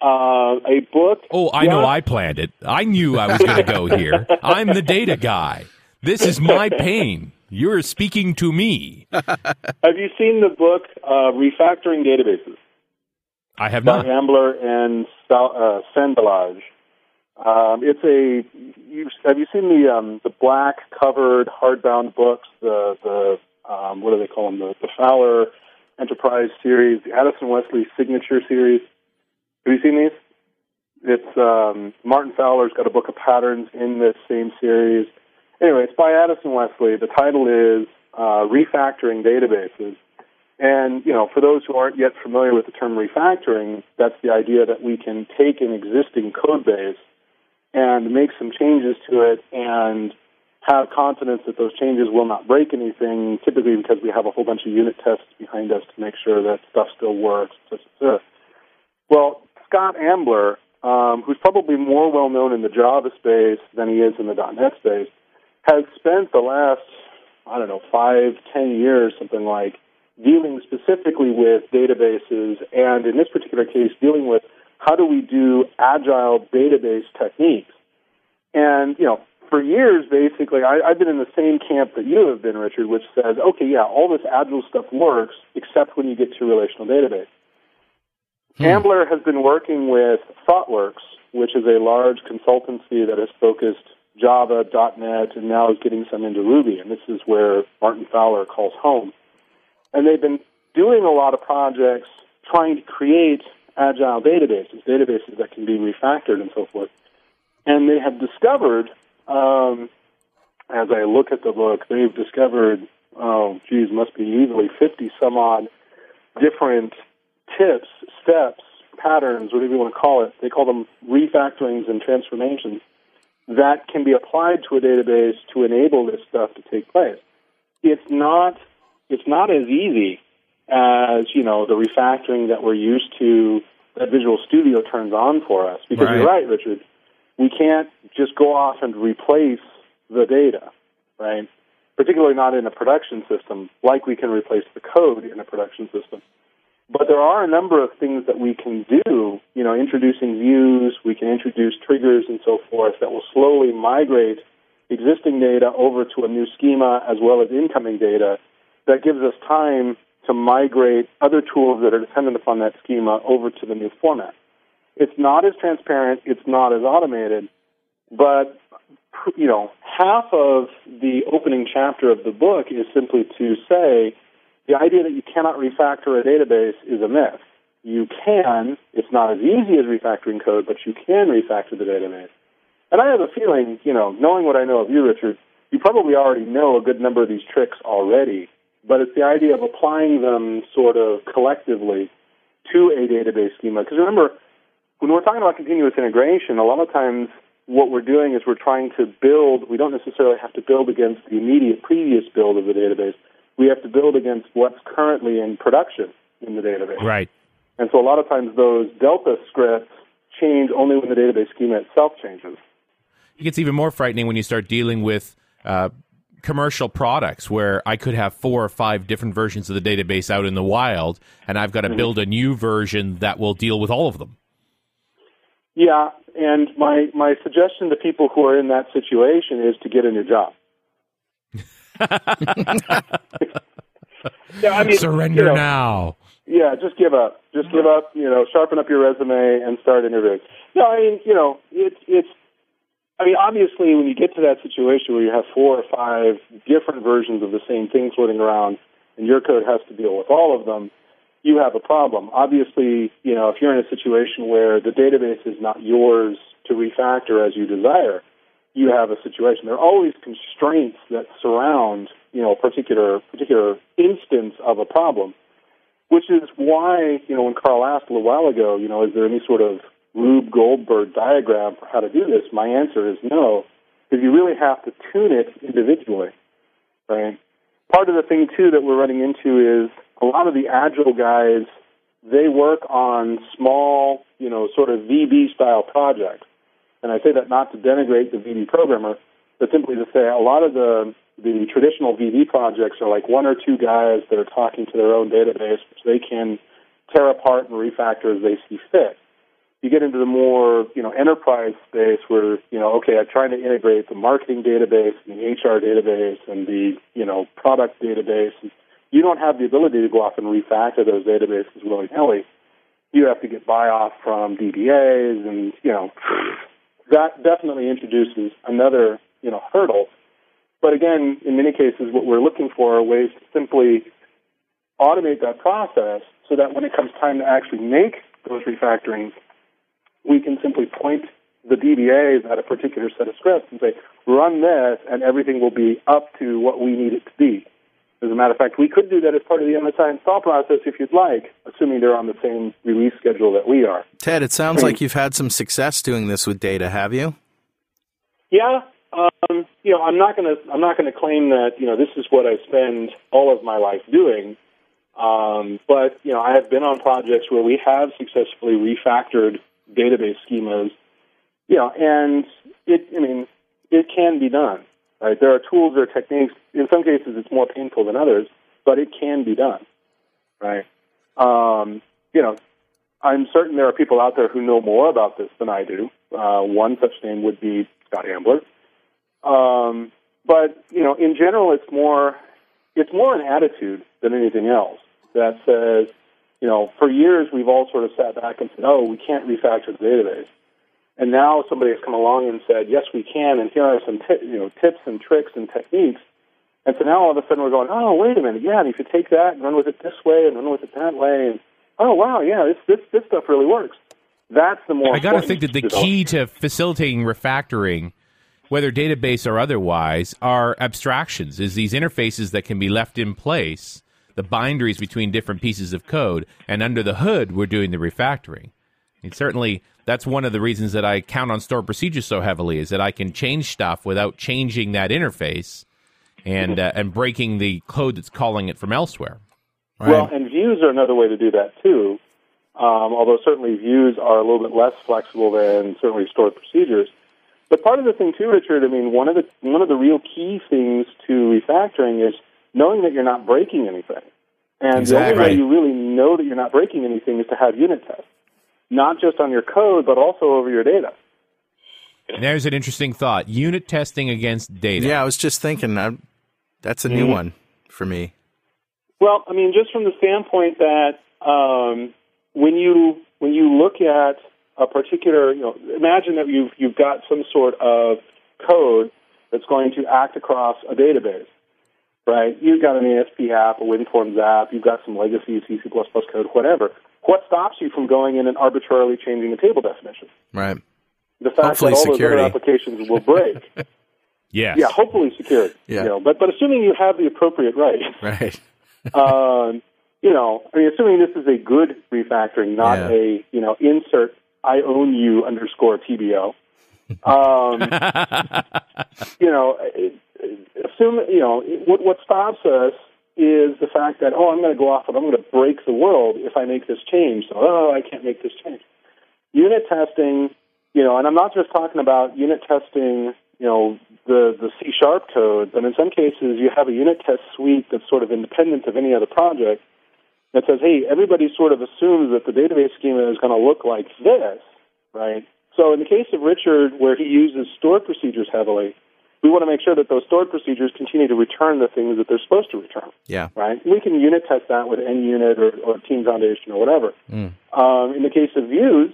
uh, a book. Oh, I know I planned it. I knew I was going to go here. I'm the data guy. This is my pain. You're speaking to me. Have you seen the book uh, Refactoring Databases I have by not. Ambler and uh, Sadalage? Um, it's a. Have you seen the um, the black covered hardbound books? The the um, what do they call them? The, the Fowler Enterprise series, the Addison Wesley Signature series. Have you seen these? It's um, Martin Fowler's got a book of patterns in this same series. Anyway, it's by Addison Wesley. The title is uh, Refactoring Databases. And, you know, for those who aren't yet familiar with the term refactoring, that's the idea that we can take an existing code base and make some changes to it and have confidence that those changes will not break anything, typically because we have a whole bunch of unit tests behind us to make sure that stuff still works. Well, Scott Ambler, um, who's probably more well known in the Java space than he is in the .NET space, has spent the last, I don't know, five, ten years, something like, dealing specifically with databases, and in this particular case, dealing with how do we do agile database techniques. And, you know, for years, basically, I, I've been in the same camp that you have been, Richard, which says, okay, yeah, all this agile stuff works, except when you get to relational database. Ambler has been working with ThoughtWorks, which is a large consultancy that has focused Java, .NET, and now is getting some into Ruby. And this is where Martin Fowler calls home. And they've been doing a lot of projects trying to create agile databases, databases that can be refactored and so forth. And they have discovered, um, as I look at the book, they've discovered, oh, geez, must be easily 50 some odd different tips, steps, patterns, whatever you want to call it. They call them refactorings and transformations that can be applied to a database to enable this stuff to take place. It's not it's not as easy as, you know, the refactoring that we're used to that Visual Studio turns on for us. Because you're right, Richard. We can't just go off and replace the data, right? Particularly not in a production system, like we can replace the code in a production system. But there are a number of things that we can do, you know, introducing views, we can introduce triggers and so forth that will slowly migrate existing data over to a new schema as well as incoming data that gives us time to migrate other tools that are dependent upon that schema over to the new format. It's not as transparent, it's not as automated, but you know, half of the opening chapter of the book is simply to say the idea that you cannot refactor a database is a myth. You can, it's not as easy as refactoring code, but you can refactor the database. And I have a feeling, you know, knowing what I know of you, Richard, you probably already know a good number of these tricks already, but it's the idea of applying them sort of collectively to a database schema. Because remember, when we're talking about continuous integration, a lot of times what we're doing is we're trying to build, we don't necessarily have to build against the immediate previous build of the database. We have to build against what's currently in production in the database. Right. And so a lot of times those Delta scripts change only when the database schema itself changes. It gets even more frightening when you start dealing with uh, commercial products where I could have four or five different versions of the database out in the wild, and I've got to build a new version that will deal with all of them. Yeah, and my, my suggestion to people who are in that situation is to get a new job. yeah, I mean, Surrender you know, now. Yeah, just give up. Just give up. You know, sharpen up your resume and start interviewing. No, I mean, you know, it's it's. I mean, obviously, when you get to that situation where you have four or five different versions of the same thing floating around, and your code has to deal with all of them, you have a problem. Obviously, you know, if you're in a situation where the database is not yours to refactor as you desire, you have a situation. There are always constraints that surround, you know, a particular particular instance of a problem, which is why, you know, when Carl asked a little while ago, you know, is there any sort of Rube Goldberg diagram for how to do this? My answer is no, because you really have to tune it individually, right? Part of the thing too that we're running into is a lot of the agile guys. They work on small, you know, sort of VB style projects, and I say that not to denigrate the VB programmer, but simply to say a lot of the the traditional VB projects are like one or two guys that are talking to their own database, which they can tear apart and refactor as they see fit you get into the more you know enterprise space where you know okay I'm trying to integrate the marketing database and the HR database and the you know product database. You don't have the ability to go off and refactor those databases willy nilly. You have to get buy off from DBAs, and you know that definitely introduces another you know hurdle. But again, in many cases, what we're looking for are ways to simply automate that process so that when it comes time to actually make those refactorings, we can simply point the DBAs at a particular set of scripts and say, run this, and everything will be up to what we need it to be. As a matter of fact, we could do that as part of the MSI install process if you'd like, assuming they're on the same release schedule that we are. Ted, it sounds like you've had some success doing this with data, have you? Yeah, um, you know, I'm not going to I'm not going to claim that you know this is what I spend all of my life doing. Um, but you know, I have been on projects where we have successfully refactored database schemas, you know, and it, I mean, it can be done. Right? There are tools or techniques. In some cases, it's more painful than others, but it can be done. Right? Um, you know, I'm certain there are people out there who know more about this than I do. Uh, one such name would be Scott Ambler. Um, but you know, in general, it's more it's more an attitude than anything else that says, you know, for years we've all sort of sat back and said, oh, we can't refactor the database. And now somebody has come along and said, yes, we can, and here are some t- you know, tips and tricks and techniques. And so now all of a sudden we're going, oh, wait a minute, yeah, and if you take that and run with it this way and run with it that way, and oh, wow, yeah, this, this, this stuff really works. That's the more. I got to think that the key to facilitating refactoring, whether database or otherwise, are abstractions, is these interfaces that can be left in place the binderies between different pieces of code. And under the hood, we're doing the refactoring. And certainly, that's one of the reasons that I count on stored procedures so heavily is that I can change stuff without changing that interface and uh, and breaking the code that's calling it from elsewhere. Right? Well, and views are another way to do that too. Um, although certainly views are a little bit less flexible than certainly stored procedures. But part of the thing too, Richard, I mean, one of the one of the real key things to refactoring is knowing that you're not breaking anything. And exactly. the only way you really know that you're not breaking anything is to have unit tests, not just on your code, but also over your data. And there's an interesting thought: unit testing against data. Yeah, I was just thinking that that's a new mm-hmm. one for me. Well, I mean, just from the standpoint that um, when you when you look at a particular, you know, imagine that you've you've got some sort of code that's going to act across a database right? You've got an ASP app, a WinForms app, you've got some legacy C, C++ code, whatever. What stops you from going in and arbitrarily changing the table definition? Right. The fact hopefully that all security. those other applications will break. yeah. Yeah, hopefully security. Yeah. You know, but, but assuming you have the appropriate right. Right. um, you know, I mean, assuming this is a good refactoring, not Yeah. a, you know, insert I own you underscore TBO. Um, you know, assume you know what what stops us is the fact that oh I'm going to go off and I'm going to break the world if I make this change. So oh I can't make this change. Unit testing, you know, and I'm not just talking about unit testing, you know, the the C sharp code, but in some cases you have a unit test suite that's sort of independent of any other project that says, hey, everybody sort of assumes that the database schema is going to look like this, right? So in the case of Richard, where he uses stored procedures heavily, we want to make sure that those stored procedures continue to return the things that they're supposed to return. Yeah. Right? We can unit test that with NUnit or, or Team Foundation or whatever. Mm. Um, in the case of views,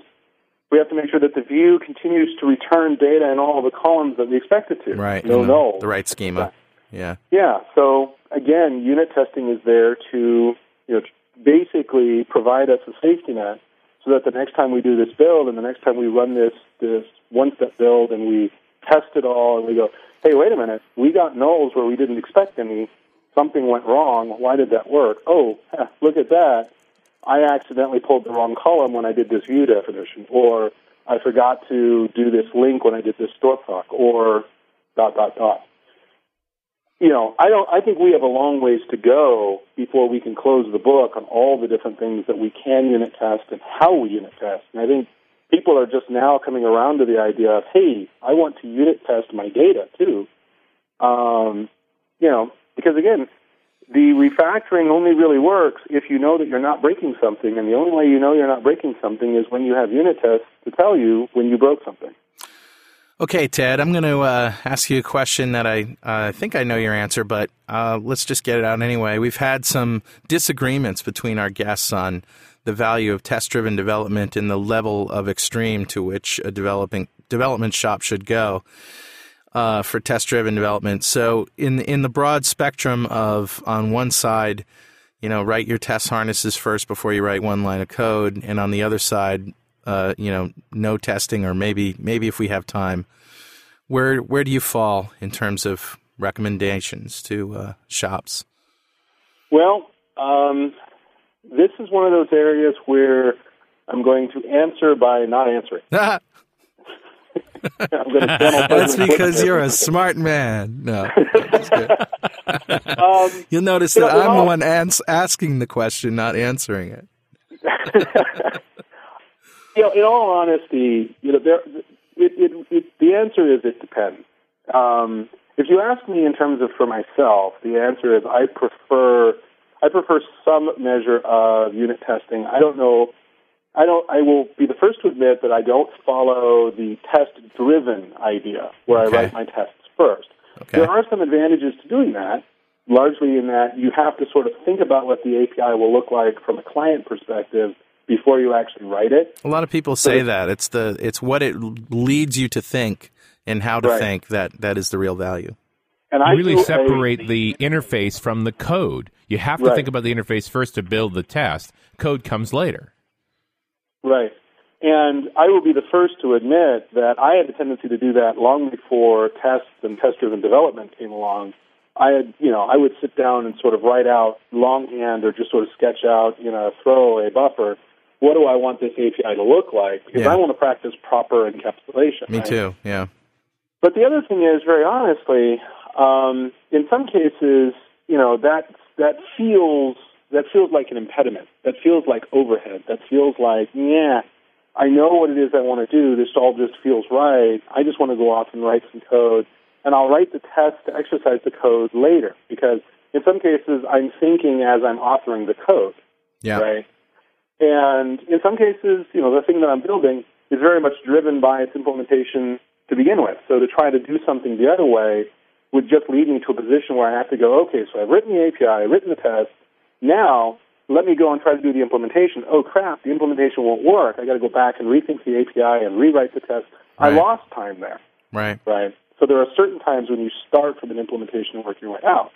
we have to make sure that the view continues to return data in all the columns that we expect it to. Right. No In null. The right schema. Yeah. Yeah. So again, unit testing is there to you know basically provide us a safety net so that the next time we do this build and the next time we run this this one step build and we test it all and we go, hey, wait a minute, we got nulls where we didn't expect any. Something went wrong. Why did that work? Oh, look at that. I accidentally pulled the wrong column when I did this view definition, or I forgot to do this link when I did this store proc, or dot dot dot. You know, I don't. I think we have a long ways to go before we can close the book on all the different things that we can unit test and how we unit test. And I think people are just now coming around to the idea of, hey, I want to unit test my data too. Um, you know, because again, the refactoring only really works if you know that you're not breaking something, and the only way you know you're not breaking something is when you have unit tests to tell you when you broke something. Okay, Ted, I'm going to uh, ask you a question that I uh, think I know your answer, but uh, let's just get it out anyway. We've had some disagreements between our guests on the value of test driven development and the level of extreme to which a developing development shop should go uh, for test driven development. So, in, in the broad spectrum of, on one side, you know, write your test harnesses first before you write one line of code, and on the other side, uh, you know, no testing, or maybe maybe if we have time, where where do you fall in terms of recommendations to uh, shops? Well, um, this is one of those areas where I'm going to answer by not answering. I'm going to That's because you're a smart man. No. Um, You'll notice You that know, I'm the one ans- asking the question, not answering it. you know, in all honesty, you know, there, it, it, it, the answer is it depends. Um, if you ask me in terms of for myself, the answer is I prefer I prefer some measure of unit testing. I don't know. I don't. I will be the first to admit that I don't follow the test-driven idea where Okay. I write my tests first. Okay. There are some advantages to doing that, largely in that you have to sort of think about what the API will look like from a client perspective before you actually write it. A lot of people say that it's the it's what it leads you to think and how to Right. think that that is the real value. And I You really do a- separate the interface from the code. You have to Right. think about the interface first to build the test. Code comes later. Right. And I will be the first to admit that I had a tendency to do that long before tests and test driven development came along. I had, you know, I would sit down and sort of write out longhand or just sort of sketch out in a throwaway buffer, what do I want this API to look like? Because Yeah. I want to practice proper encapsulation. Me right? too. Yeah. But the other thing is, very honestly, um, in some cases, you know, that that feels that feels like an impediment. That feels like overhead. That feels like, yeah, I know what it is I want to do. This all just feels right. I just want to go off and write some code, and I'll write the test to exercise the code later because in some cases I'm thinking as I'm authoring the code Yeah. right? And in some cases, you know, the thing that I'm building is very much driven by its implementation to begin with. So to try to do something the other way would just lead me to a position where I have to go, okay, so I've written the API, I've written the test. Now let me go and try to do the implementation. Oh crap, the implementation won't work. I got to go back and rethink the API and rewrite the test. I lost time there, Right. right? So there are certain times when you start from an implementation and work your way out.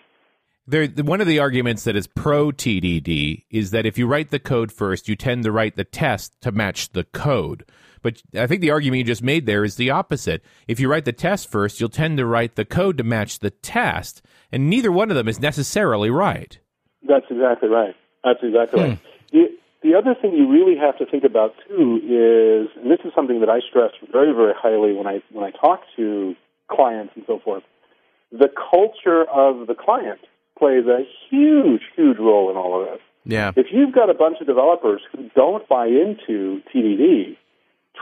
There, one of the arguments that is pro TDD is that if you write the code first, you tend to write the test to match the code. But I think the argument you just made there is the opposite. If you write the test first, you'll tend to write the code to match the test, and neither one of them is necessarily right. That's exactly right. That's exactly Hmm. right. The, the other thing you really have to think about too is, and this is something that I stress very, very highly when I when I talk to clients and so forth. The culture of the client plays a huge, huge role in all of this. Yeah. If you've got a bunch of developers who don't buy into TDD,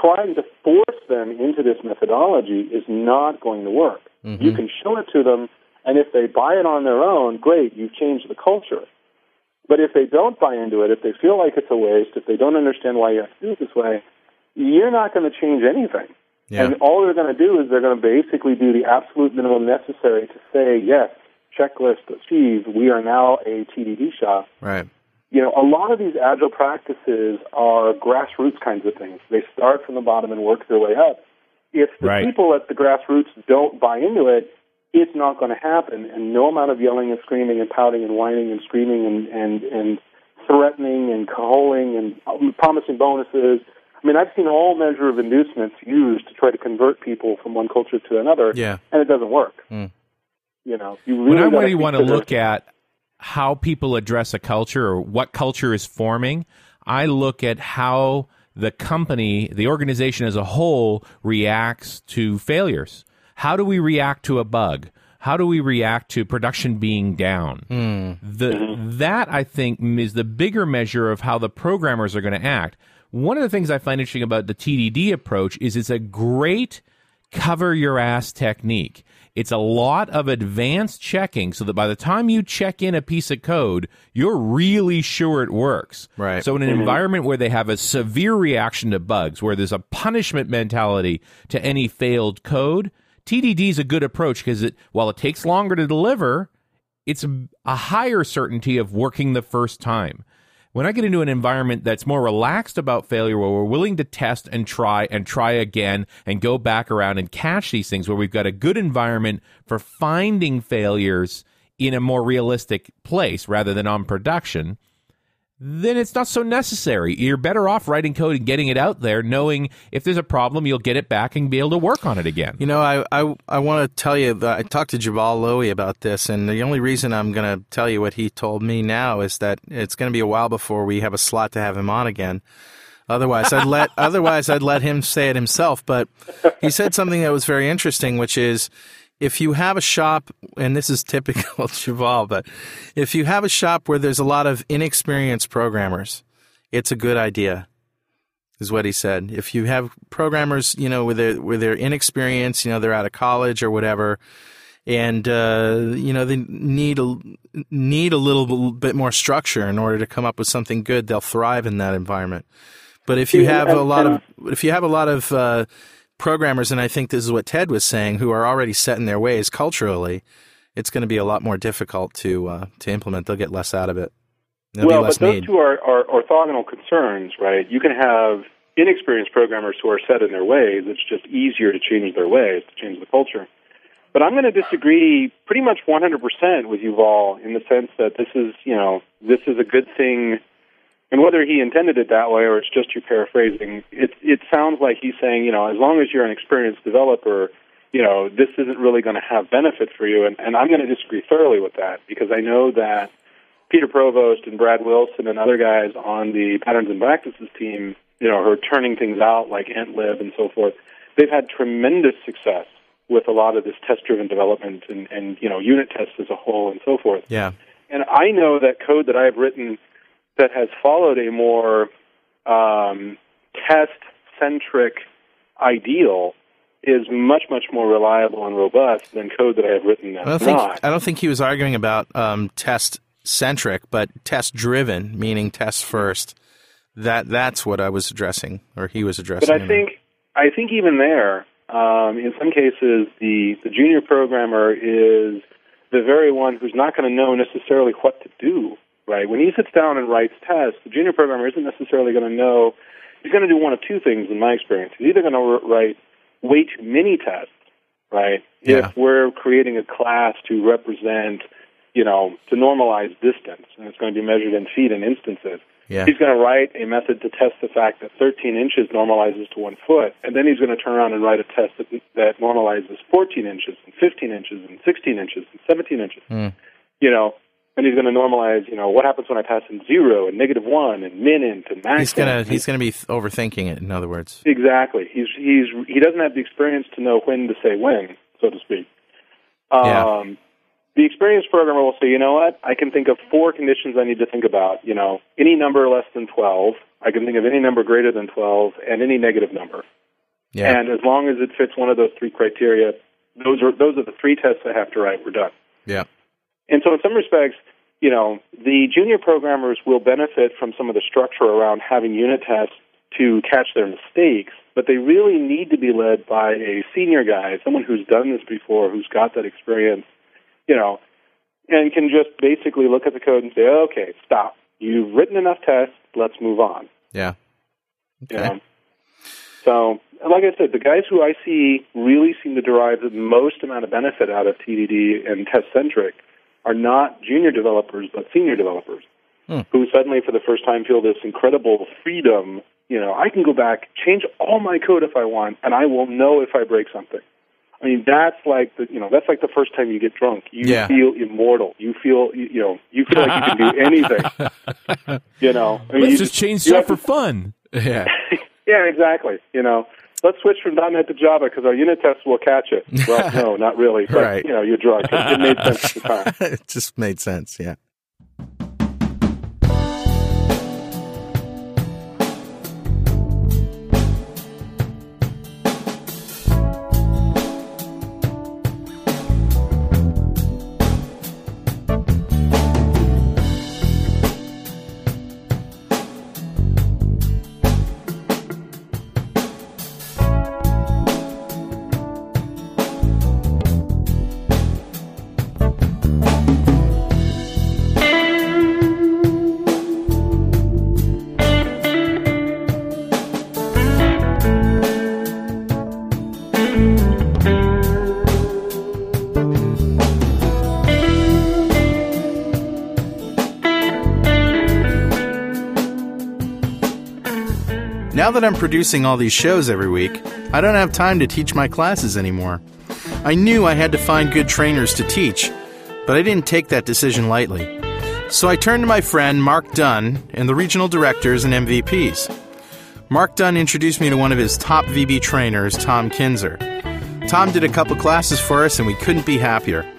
trying to force them into this methodology is not going to work. Mm-hmm. You can show it to them, and if they buy it on their own, great, you've changed the culture. But if they don't buy into it, if they feel like it's a waste, if they don't understand why you have to do it this way, you're not going to change anything. Yeah. And all they're going to do is they're going to basically do the absolute minimum necessary to say, yes, checklist achieved, we are now a TDD shop Right. You know, a lot of these agile practices are grassroots kinds of things. They start from the bottom and work their way up. If the Right. people at the grassroots don't buy into it, it's not going to happen. And no amount of yelling and screaming and pouting and whining and screaming and and and threatening and cajoling and promising bonuses. I mean, I've seen all measure of inducements used to try to convert people from one culture to another, Yeah. and it doesn't work. Mm. You know, you really when I really want to look at how people address a culture or what culture is forming, I look at how the company, the organization as a whole, reacts to failures. How do we react to a bug? How do we react to production being down? Hmm. The, That, I think, is the bigger measure of how the programmers are going to act. One of the things I find interesting about the TDD approach is it's a great cover your ass technique. It's a lot of advanced checking so that by the time you check in a piece of code, you're really sure it works. Right. So in an mm-hmm. environment where they have a severe reaction to bugs, where there's a punishment mentality to any failed code, TDD is a good approach because it, while it takes longer to deliver, it's a higher certainty of working the first time. When I get into an environment that's more relaxed about failure, where we're willing to test and try and try again and go back around and catch these things, where we've got a good environment for finding failures in a more realistic place rather than on production, then it's not so necessary. You're better off writing code and getting it out there, knowing if there's a problem, you'll get it back and be able to work on it again. You know, I I, I want to tell you that I talked to Juval Lowy about this, and the only reason I'm going to tell you what he told me now is that it's going to be a while before we have a slot to have him on again. Otherwise, I'd let otherwise I'd let him say it himself. But he said something that was very interesting, which is if you have a shop, and this is typical of Juval, but if you have a shop where there's a lot of inexperienced programmers, it's a good idea is what he said. If you have programmers, you know, with their with their inexperience, you know, they're out of college or whatever, and uh, you know they need a need a little bit more structure in order to come up with something good. They'll thrive in that environment. But if you have a lot of if you have a lot of uh, programmers, and I think this is what Ted was saying, who are already set in their ways culturally, it's going to be a lot more difficult to uh, to implement. They'll get less out of it. There'll well, be less but those need. two are, are orthogonal concerns, right? You can have inexperienced programmers who are set in their ways. It's just easier to change their ways, to change the culture. But I'm going to disagree pretty much 100% with Juval in the sense that this is, you know, this is a good thing. And whether he intended it that way or it's just you paraphrasing, it, it sounds like he's saying, you know, as long as you're an experienced developer, you know, this isn't really going to have benefit for you. And, and I'm going to disagree thoroughly with that because I know that Peter Provost and Brad Wilson and other guys on the patterns and practices team, you know, who are turning things out like EntLib and so forth, they've had tremendous success with a lot of this test-driven development and, and you know, unit tests as a whole and so forth. yeah, And I know that code that I've written that has followed a more um, test-centric ideal is much, much more reliable and robust than code that I have written that's I don't think not. I don't think he was arguing about um, test centric, but test driven, meaning test first. That that's what I was addressing, or he was addressing. But I think I think even there, um, in some cases, the the junior programmer is the very one who's not going to know necessarily what to do. Right when he sits down and writes tests, the junior programmer isn't necessarily going to know. He's going to do one of two things, in my experience. He's either going to write way too many tests, right? Yeah. If we're creating a class to represent, you know, to normalize distance, and it's going to be measured in feet and instances. Yeah. He's going to write a method to test the fact that 13 inches normalizes to one foot, and then he's going to turn around and write a test that, that normalizes 14 inches and 15 inches and 16 inches and 17 inches. Hmm. You know, and he's going to normalize. You know, what happens when I pass in zero and negative one and min int and max? he's gonna he's gonna be overthinking it. In other words, Exactly. He's he's he doesn't have the experience to know when to say when, so to speak. Um, Yeah. The experienced programmer will say, you know what? I can think of four conditions I need to think about. You know, any number less than twelve. I can think of any number greater than twelve, and any negative number. yeah, And as long as it fits one of those three criteria, those are those are the three tests I have to write. We're done. yeah, And so, in some respects, you know, the junior programmers will benefit from some of the structure around having unit tests to catch their mistakes, but they really need to be led by a senior guy, someone who's done this before, who's got that experience, you know, and can just basically look at the code and say, okay, stop. You've written enough tests. Let's move on. yeah. You Okay. know? So, like I said, the guys who I see really seem to derive the most amount of benefit out of TDD and test centric are not junior developers, but senior developers hmm. who suddenly, for the first time, feel this incredible freedom. You know, I can go back, change all my code if I want, and I will know if I break something. I mean, that's like the you know that's like the first time you get drunk. You Yeah. feel immortal. You feel you, you know you feel like you can do anything. you know, I mean, Let's you just change stuff for to- fun. Yeah. yeah, exactly. You know, let's switch from .NET to Java because our unit tests will catch it. Well, no, not really. But Right. you know, you're drunk. It, it made sense at the time. it just made sense. Yeah. That I'm producing all these shows every week, I don't have time to teach my classes anymore. I knew I had to find good trainers to teach, but I didn't take that decision lightly. So I turned to my friend Mark Dunn and the regional directors and MVPs. Mark Dunn introduced me to one of his top VB trainers, Tom Kinzer. Tom did a couple classes for us and we couldn't be happier.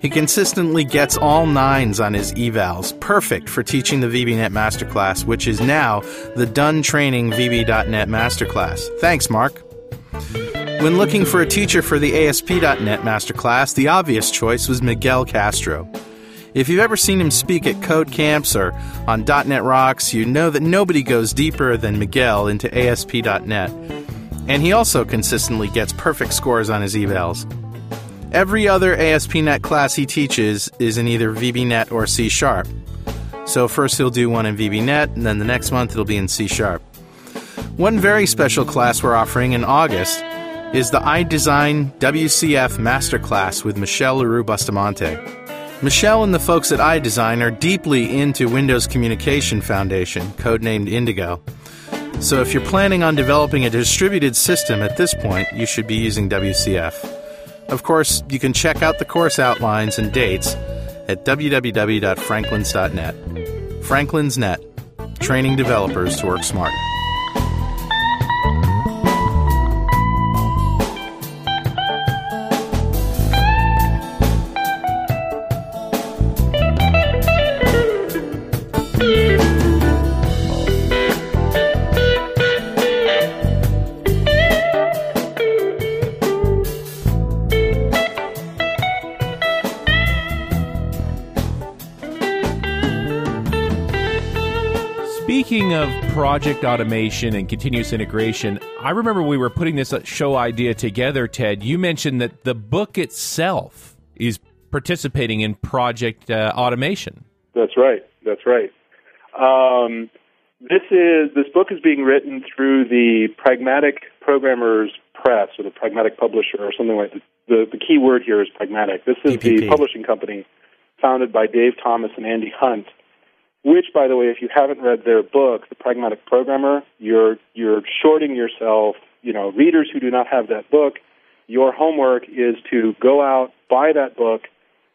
He consistently gets all nines on his evals, perfect for teaching the VBNet Masterclass, which is now the Dunn Training VB.net Masterclass. Thanks, Mark. When looking for a teacher for the ASP.NET Masterclass, the obvious choice was Miguel Castro. If you've ever seen him speak at code camps or on .NET Rocks, you know that nobody goes deeper than Miguel into ASP.NET. And he also consistently gets perfect scores on his evals. Every other ASP.NET class he teaches is in either VBNet or C Sharp. So first he'll do one in VBNet, and then the next month it'll be in C Sharp. One very special class we're offering in August is the iDesign WCF Masterclass with Michele Leroux Bustamante. Michele and the folks at iDesign are deeply into Windows Communication Foundation, codenamed Indigo. So if you're planning on developing a distributed system at this point, you should be using WCF. Of course, you can check out the course outlines and dates at www.franklins.net. Franklin's Net, training developers to work smarter. Project automation and continuous integration, I remember we were putting this show idea together, Ted. You mentioned that the book itself is participating in project uh, automation. That's right. That's right. Um, this is this book is being written through the Pragmatic Programmers Press or the Pragmatic Publisher or something like that. The, the key word here is pragmatic. This is the publishing company founded by Dave Thomas and Andy Hunt. Which, by the way, if you haven't read their book, The Pragmatic Programmer, you're you're shorting yourself. You know, readers who do not have that book, your homework is to go out, buy that book,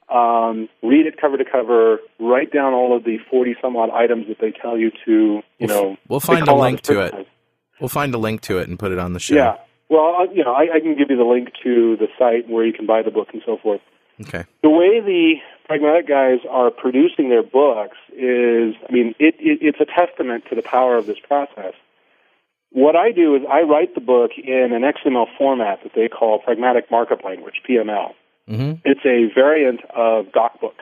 um, read it cover to cover, write down all of the forty some odd items that they tell you to. You know, we'll find a link to it. We'll find a link to it and put it on the show. Yeah. Well, I- you know, I, I can give you the link to the site where you can buy the book and so forth. Okay. the way the pragmatic guys are producing their books is, I mean, it, it, it's a testament to the power of this process. What I do is I write the book in an XML format that they call Pragmatic Markup Language, PML. hmm It's a variant of DocBook.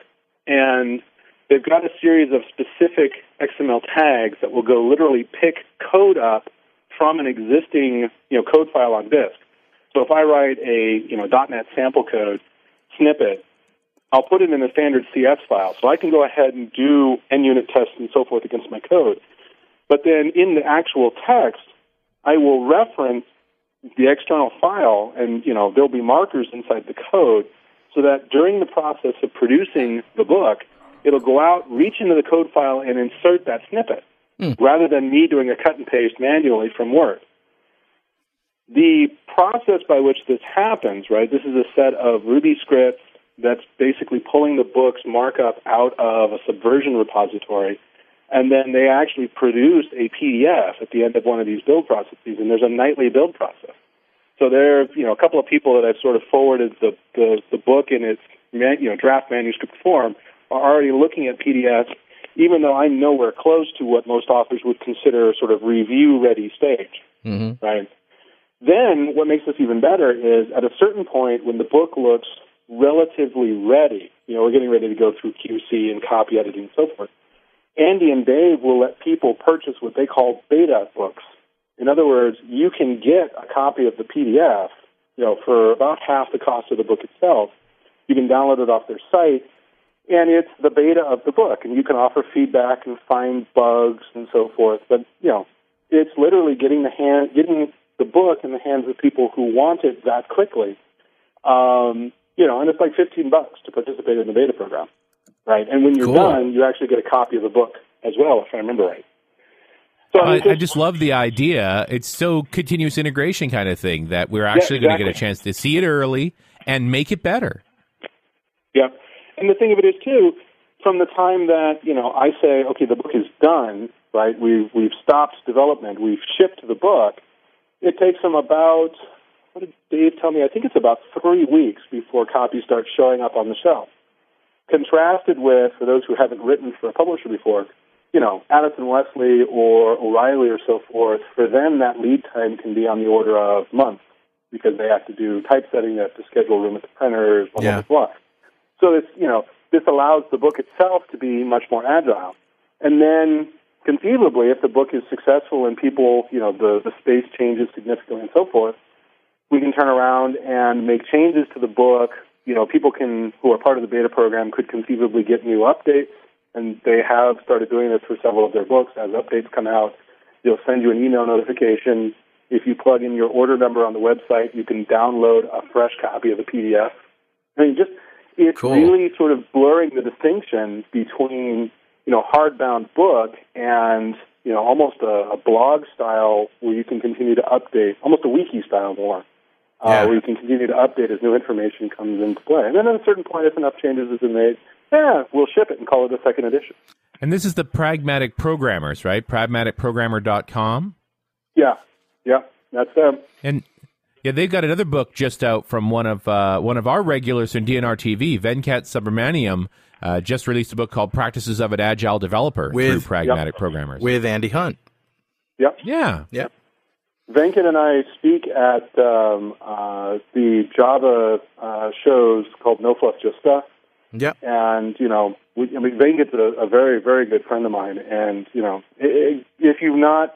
And they've got a series of specific XML tags that will go literally pick code up from an existing you know, code file on disk. So if I write a you know, .NET sample code snippet, I'll put it in a standard CS file. So I can go ahead and do NUnit tests and so forth against my code. But then in the actual text, I will reference the external file, and you know there'll be markers inside the code, so that during the process of producing the book, it'll go out, reach into the code file, and insert that snippet, hmm. rather than me doing a cut and paste manually from Word. The process by which this happens, right? This is a set of Ruby scripts that's basically pulling the book's markup out of a Subversion repository, and then they actually produce a PDF at the end of one of these build processes, and there's a nightly build process. So there, you know, a couple of people that I've sort of forwarded the the, the book in its you know draft manuscript form are already looking at PDFs, even though I'm nowhere close to what most authors would consider sort of review ready stage, Mm-hmm. right? Then what makes this even better is at a certain point when the book looks relatively ready, you know, we're getting ready to go through QC and copy editing and so forth. Andy and Dave will let people purchase what they call beta books. In other words, you can get a copy of the PDF, you know, for about half the cost of the book itself. You can download it off their site, and it's the beta of the book, and you can offer feedback and find bugs and so forth. But you know, it's literally getting the hand, getting the book in the hands of people who want it that quickly. Um, you know, and it's like fifteen bucks to participate in the beta program, right? And when you're Cool. done, you actually get a copy of the book as well, if I remember right. So I, mean, I just love the idea. It's so continuous integration kind of thing that we're actually going to get a chance to see it early and make it better. Yeah. And the thing of it is too, from the time that, you know, I say, okay, the book is done, right, we've we've stopped development, we've shipped the book, it takes them about what did Dave tell me? I think it's about three weeks before copies start showing up on the shelf. Contrasted with, for those who haven't written for a publisher before, you know, Addison Wesley or O'Reilly or so forth, for them that lead time can be on the order of months because they have to do typesetting, they have to schedule room at the printers, blah, Yeah. blah, blah. So this, you know, this allows the book itself to be much more agile. And then conceivably, if the book is successful and people, you know, the, the space changes significantly and so forth, we can turn around and make changes to the book. You know, people can, who are part of the beta program, could conceivably get new updates, and they have started doing this for several of their books. As updates come out, they'll send you an email notification. If you plug in your order number on the website, you can download a fresh copy of the PDF. I mean, just it's Cool. really sort of blurring the distinction between you know hardbound book and you know almost a, a blog style where you can continue to update, almost a wiki style more, Yeah. uh, where you can continue to update as new information comes into play. And then at a certain point, if enough changes have been made, yeah, we'll ship it and call it a second edition. And this is the Pragmatic Programmers, right? Pragmaticprogrammer.com. Yeah, yeah, that's them. And yeah, they've got another book just out from one of uh, one of our regulars in DNR TV, Venkat Subramaniam, uh, just released a book called Practices of an Agile Developer With- through Pragmatic Programmers. with Andy Hunt. Yep. yeah, Yep. Venkat and I speak at um, uh, the Java uh, shows called No Fluff Just Stuff. Yep. and you know, we, I mean, Venkat's a, a very, very good friend of mine, and you know, i i if you've not,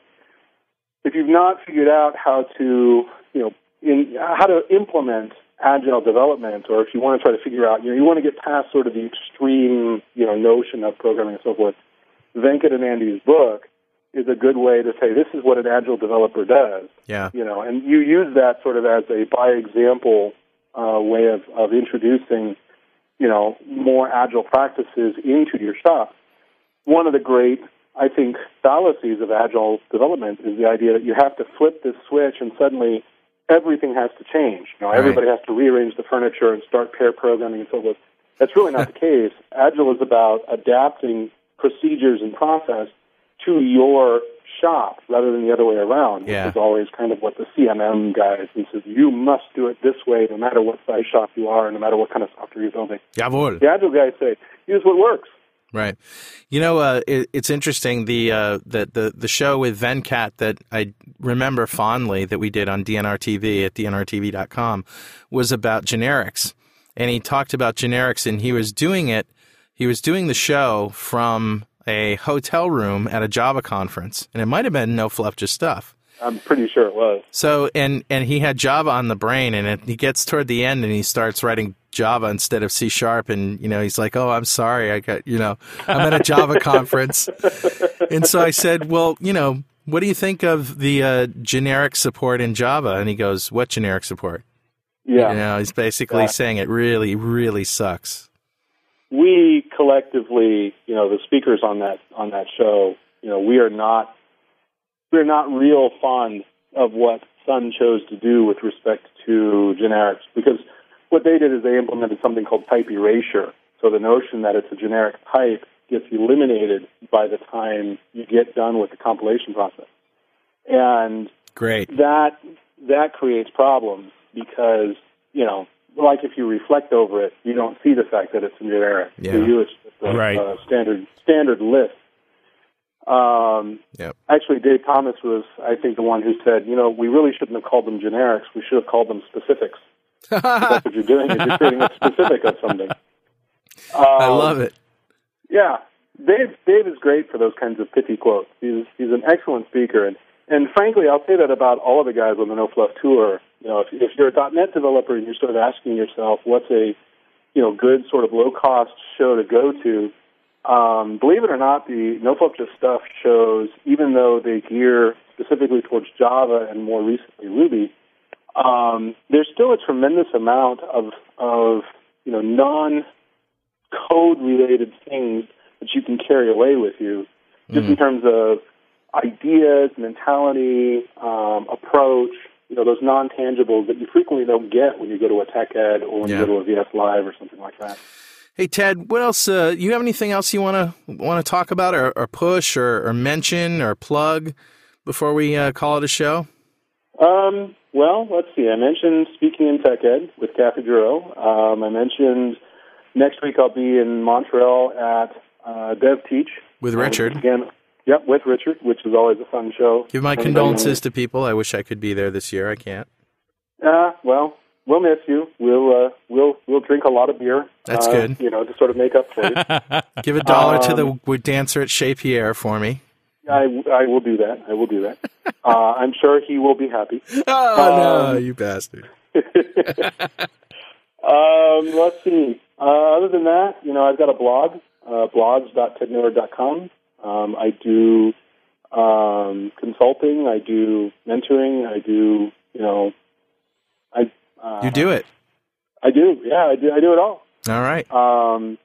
if you've not figured out how to, you know, in how to implement agile development, or if you want to try to figure out, you know, you want to get past sort of the extreme, you know, notion of programming and so forth. Venkat and Andy's book is a good way to say this is what an agile developer does Yeah. you know, and you use that sort of as a by example uh, way of, of introducing, you know, more agile practices into your shop. One of the great, I think, fallacies of agile development is the idea that you have to flip this switch and suddenly everything has to change. You know, Right. everybody has to rearrange the furniture and start pair programming and so forth. That's really not the case. Agile is about adapting procedures and process to your shop rather than the other way around, Yeah. which is always kind of what the CMM guys he says you must do it this way no matter what size shop you are no matter what kind of software you're building. Jawohl. The agile guys say use what works. Right. You know, uh, it, it's interesting the, uh, the the the show with Venkat that I remember fondly that we did on DNR TV at dnrtv.com was about generics, and he talked about generics, and he was doing it. He was doing the show from a hotel room at a Java conference, and it might have been No Fluff Just Stuff. I'm pretty sure it was. So and and he had Java on the brain, and it, he gets toward the end, and he starts writing Java instead of C sharp, and you know he's like, "Oh, I'm sorry, I got you know I'm at a Java conference," and so I said, "Well, you know." What do you think of the uh, generic support in Java? And he goes, "What generic support?" Yeah. You know, he's basically Yeah. saying it really, really sucks. We collectively, you know, the speakers on that on that show, you know, we are not we're not real fond of what Sun chose to do with respect to generics because what they did is they implemented something called type erasure. So the notion that it's a generic type gets eliminated by the time you get done with the compilation process. And Great. that that creates problems because you know, like if you reflect over it, you don't see the fact that it's a generic. Yeah. To you, it's just a, Right. a standard standard list. Um, Yep. actually, Dave Thomas was, I think, the one who said, you know, we really shouldn't have called them generics. We should have called them specifics. That's what you're doing. Is you're creating a specific of something. I Um, love it. yeah, Dave. Dave is great for those kinds of pithy quotes. He's he's an excellent speaker, and and frankly, I'll say that about all of the guys on the No Fluff tour. You know, if if you're a .NET developer and you're sort of asking yourself, what's a you know good sort of low cost show to go to? Um, believe it or not, the No Fluff Just Stuff shows, even though they gear specifically towards Java and more recently Ruby, um, there's still a tremendous amount of of you know non code related things that you can carry away with you, just in terms of ideas, mentality, um, approach. You know those non tangibles that you frequently don't get when you go to a tech ed or when Yeah. you go to a VS Live or something like that. Hey Ted, what else? Uh, you have anything else you want to want to talk about, or, or push, or, or mention, or plug before we uh, call it a show? Um, well, let's see. I mentioned speaking in Tech Ed with Cathi Gero. Um, I mentioned next week I'll be in Montreal at uh, Dev Teach With Um, Richard. again. Yep, with Richard, which is always a fun show. Give my condolences to people. I wish I could be there this year. I can't. Uh, well, we'll miss you. We'll uh, we'll we'll drink a lot of beer. That's uh, good. You know, to sort of make up for it. Give a dollar to Um, the dancer at Chez Pierre for me. I I will do that. I will do that. Uh, I'm sure he will be happy. Oh no, um, you bastard! Um, let's see. Uh, other than that, you know, I've got a blog, uh, blogs.tedneward.com. Um, I do um, consulting. I do mentoring. I do, you know, I uh, You do it. I do. Yeah, I do. I do it all. All right. Um,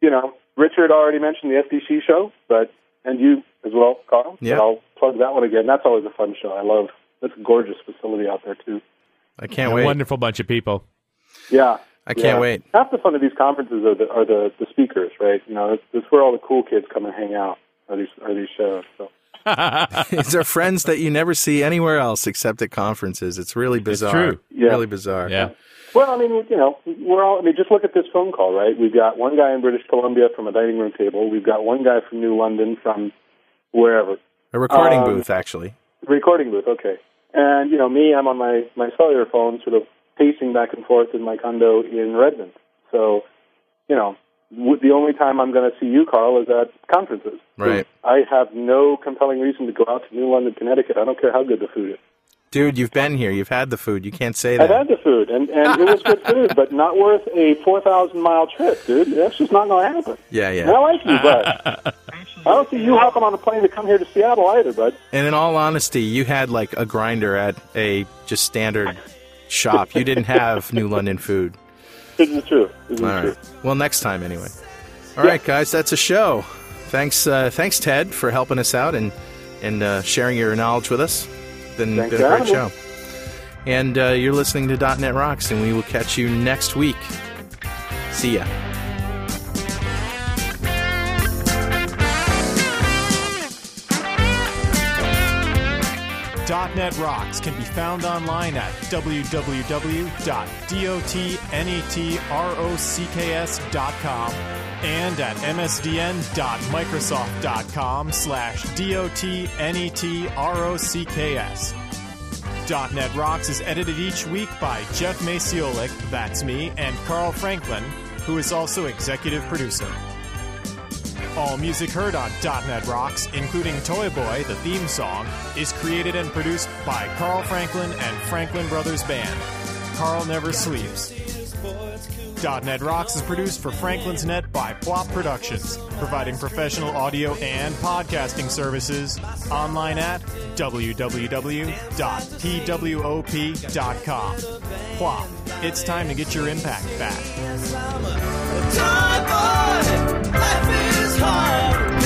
you know, Richard already mentioned the SDC show, but and you as well, Carl. Yeah. I'll plug that one again. That's always a fun show. I love. It's a gorgeous facility out there too. I can't a wait. wonderful bunch of people. Yeah. I can't yeah. wait. Half the fun of these conferences are the are the, the speakers, right? You know, it's, it's where all the cool kids come and hang out. Are these are these shows? So These are friends that you never see anywhere else except at conferences. It's really bizarre. It's true. Yeah. Really bizarre. Yeah. Well, I mean, you know, we're all. I mean, just look at this phone call, right? We've got one guy in British Columbia from a dining room table. We've got one guy from New London from wherever. A recording Um, booth, actually. Recording booth, okay. And you know, me, I'm on my my cellular phone, sort of pacing back and forth in my condo in Redmond. So, you know, w- the only time I'm going to see you, Carl, is at conferences. Right. I have no compelling reason to go out to New London, Connecticut. I don't care how good the food is. Dude, you've been here. You've had the food. You can't say that. I've had the food, and, and it was good food, but not worth a 4,000 mile trip, dude. That's just not going to happen. Yeah, And I like you, bud. I don't see you hopping on a plane to come here to Seattle either, bud. And in all honesty, you had like a grinder at a just standard shop. You didn't have New London food. This is true. All true. right. Well, next time anyway. All right, guys, that's a show. Thanks, uh, thanks, Ted, for helping us out and and uh, sharing your knowledge with us. Been, been a great show. And uh, you're listening to .NET Rocks, and we will catch you next week. See ya. .NET Rocks can be found online at www.dotnetrocks.com and at msdn.microsoft.com slash dotnetrocks. .NET Rocks is edited each week by Jeff Maciolik, that's me, and Carl Franklin, who is also executive producer. All music heard on .NET Rocks, including Toy Boy, the theme song, is created and produced by Carl Franklin and Franklin Brothers Band. Carl never sleeps. .NET Rocks is produced for Franklin's Net by PWOP Productions, providing professional audio and podcasting services online at www.pwop.com. PWOP, it's time to get your impact back hard.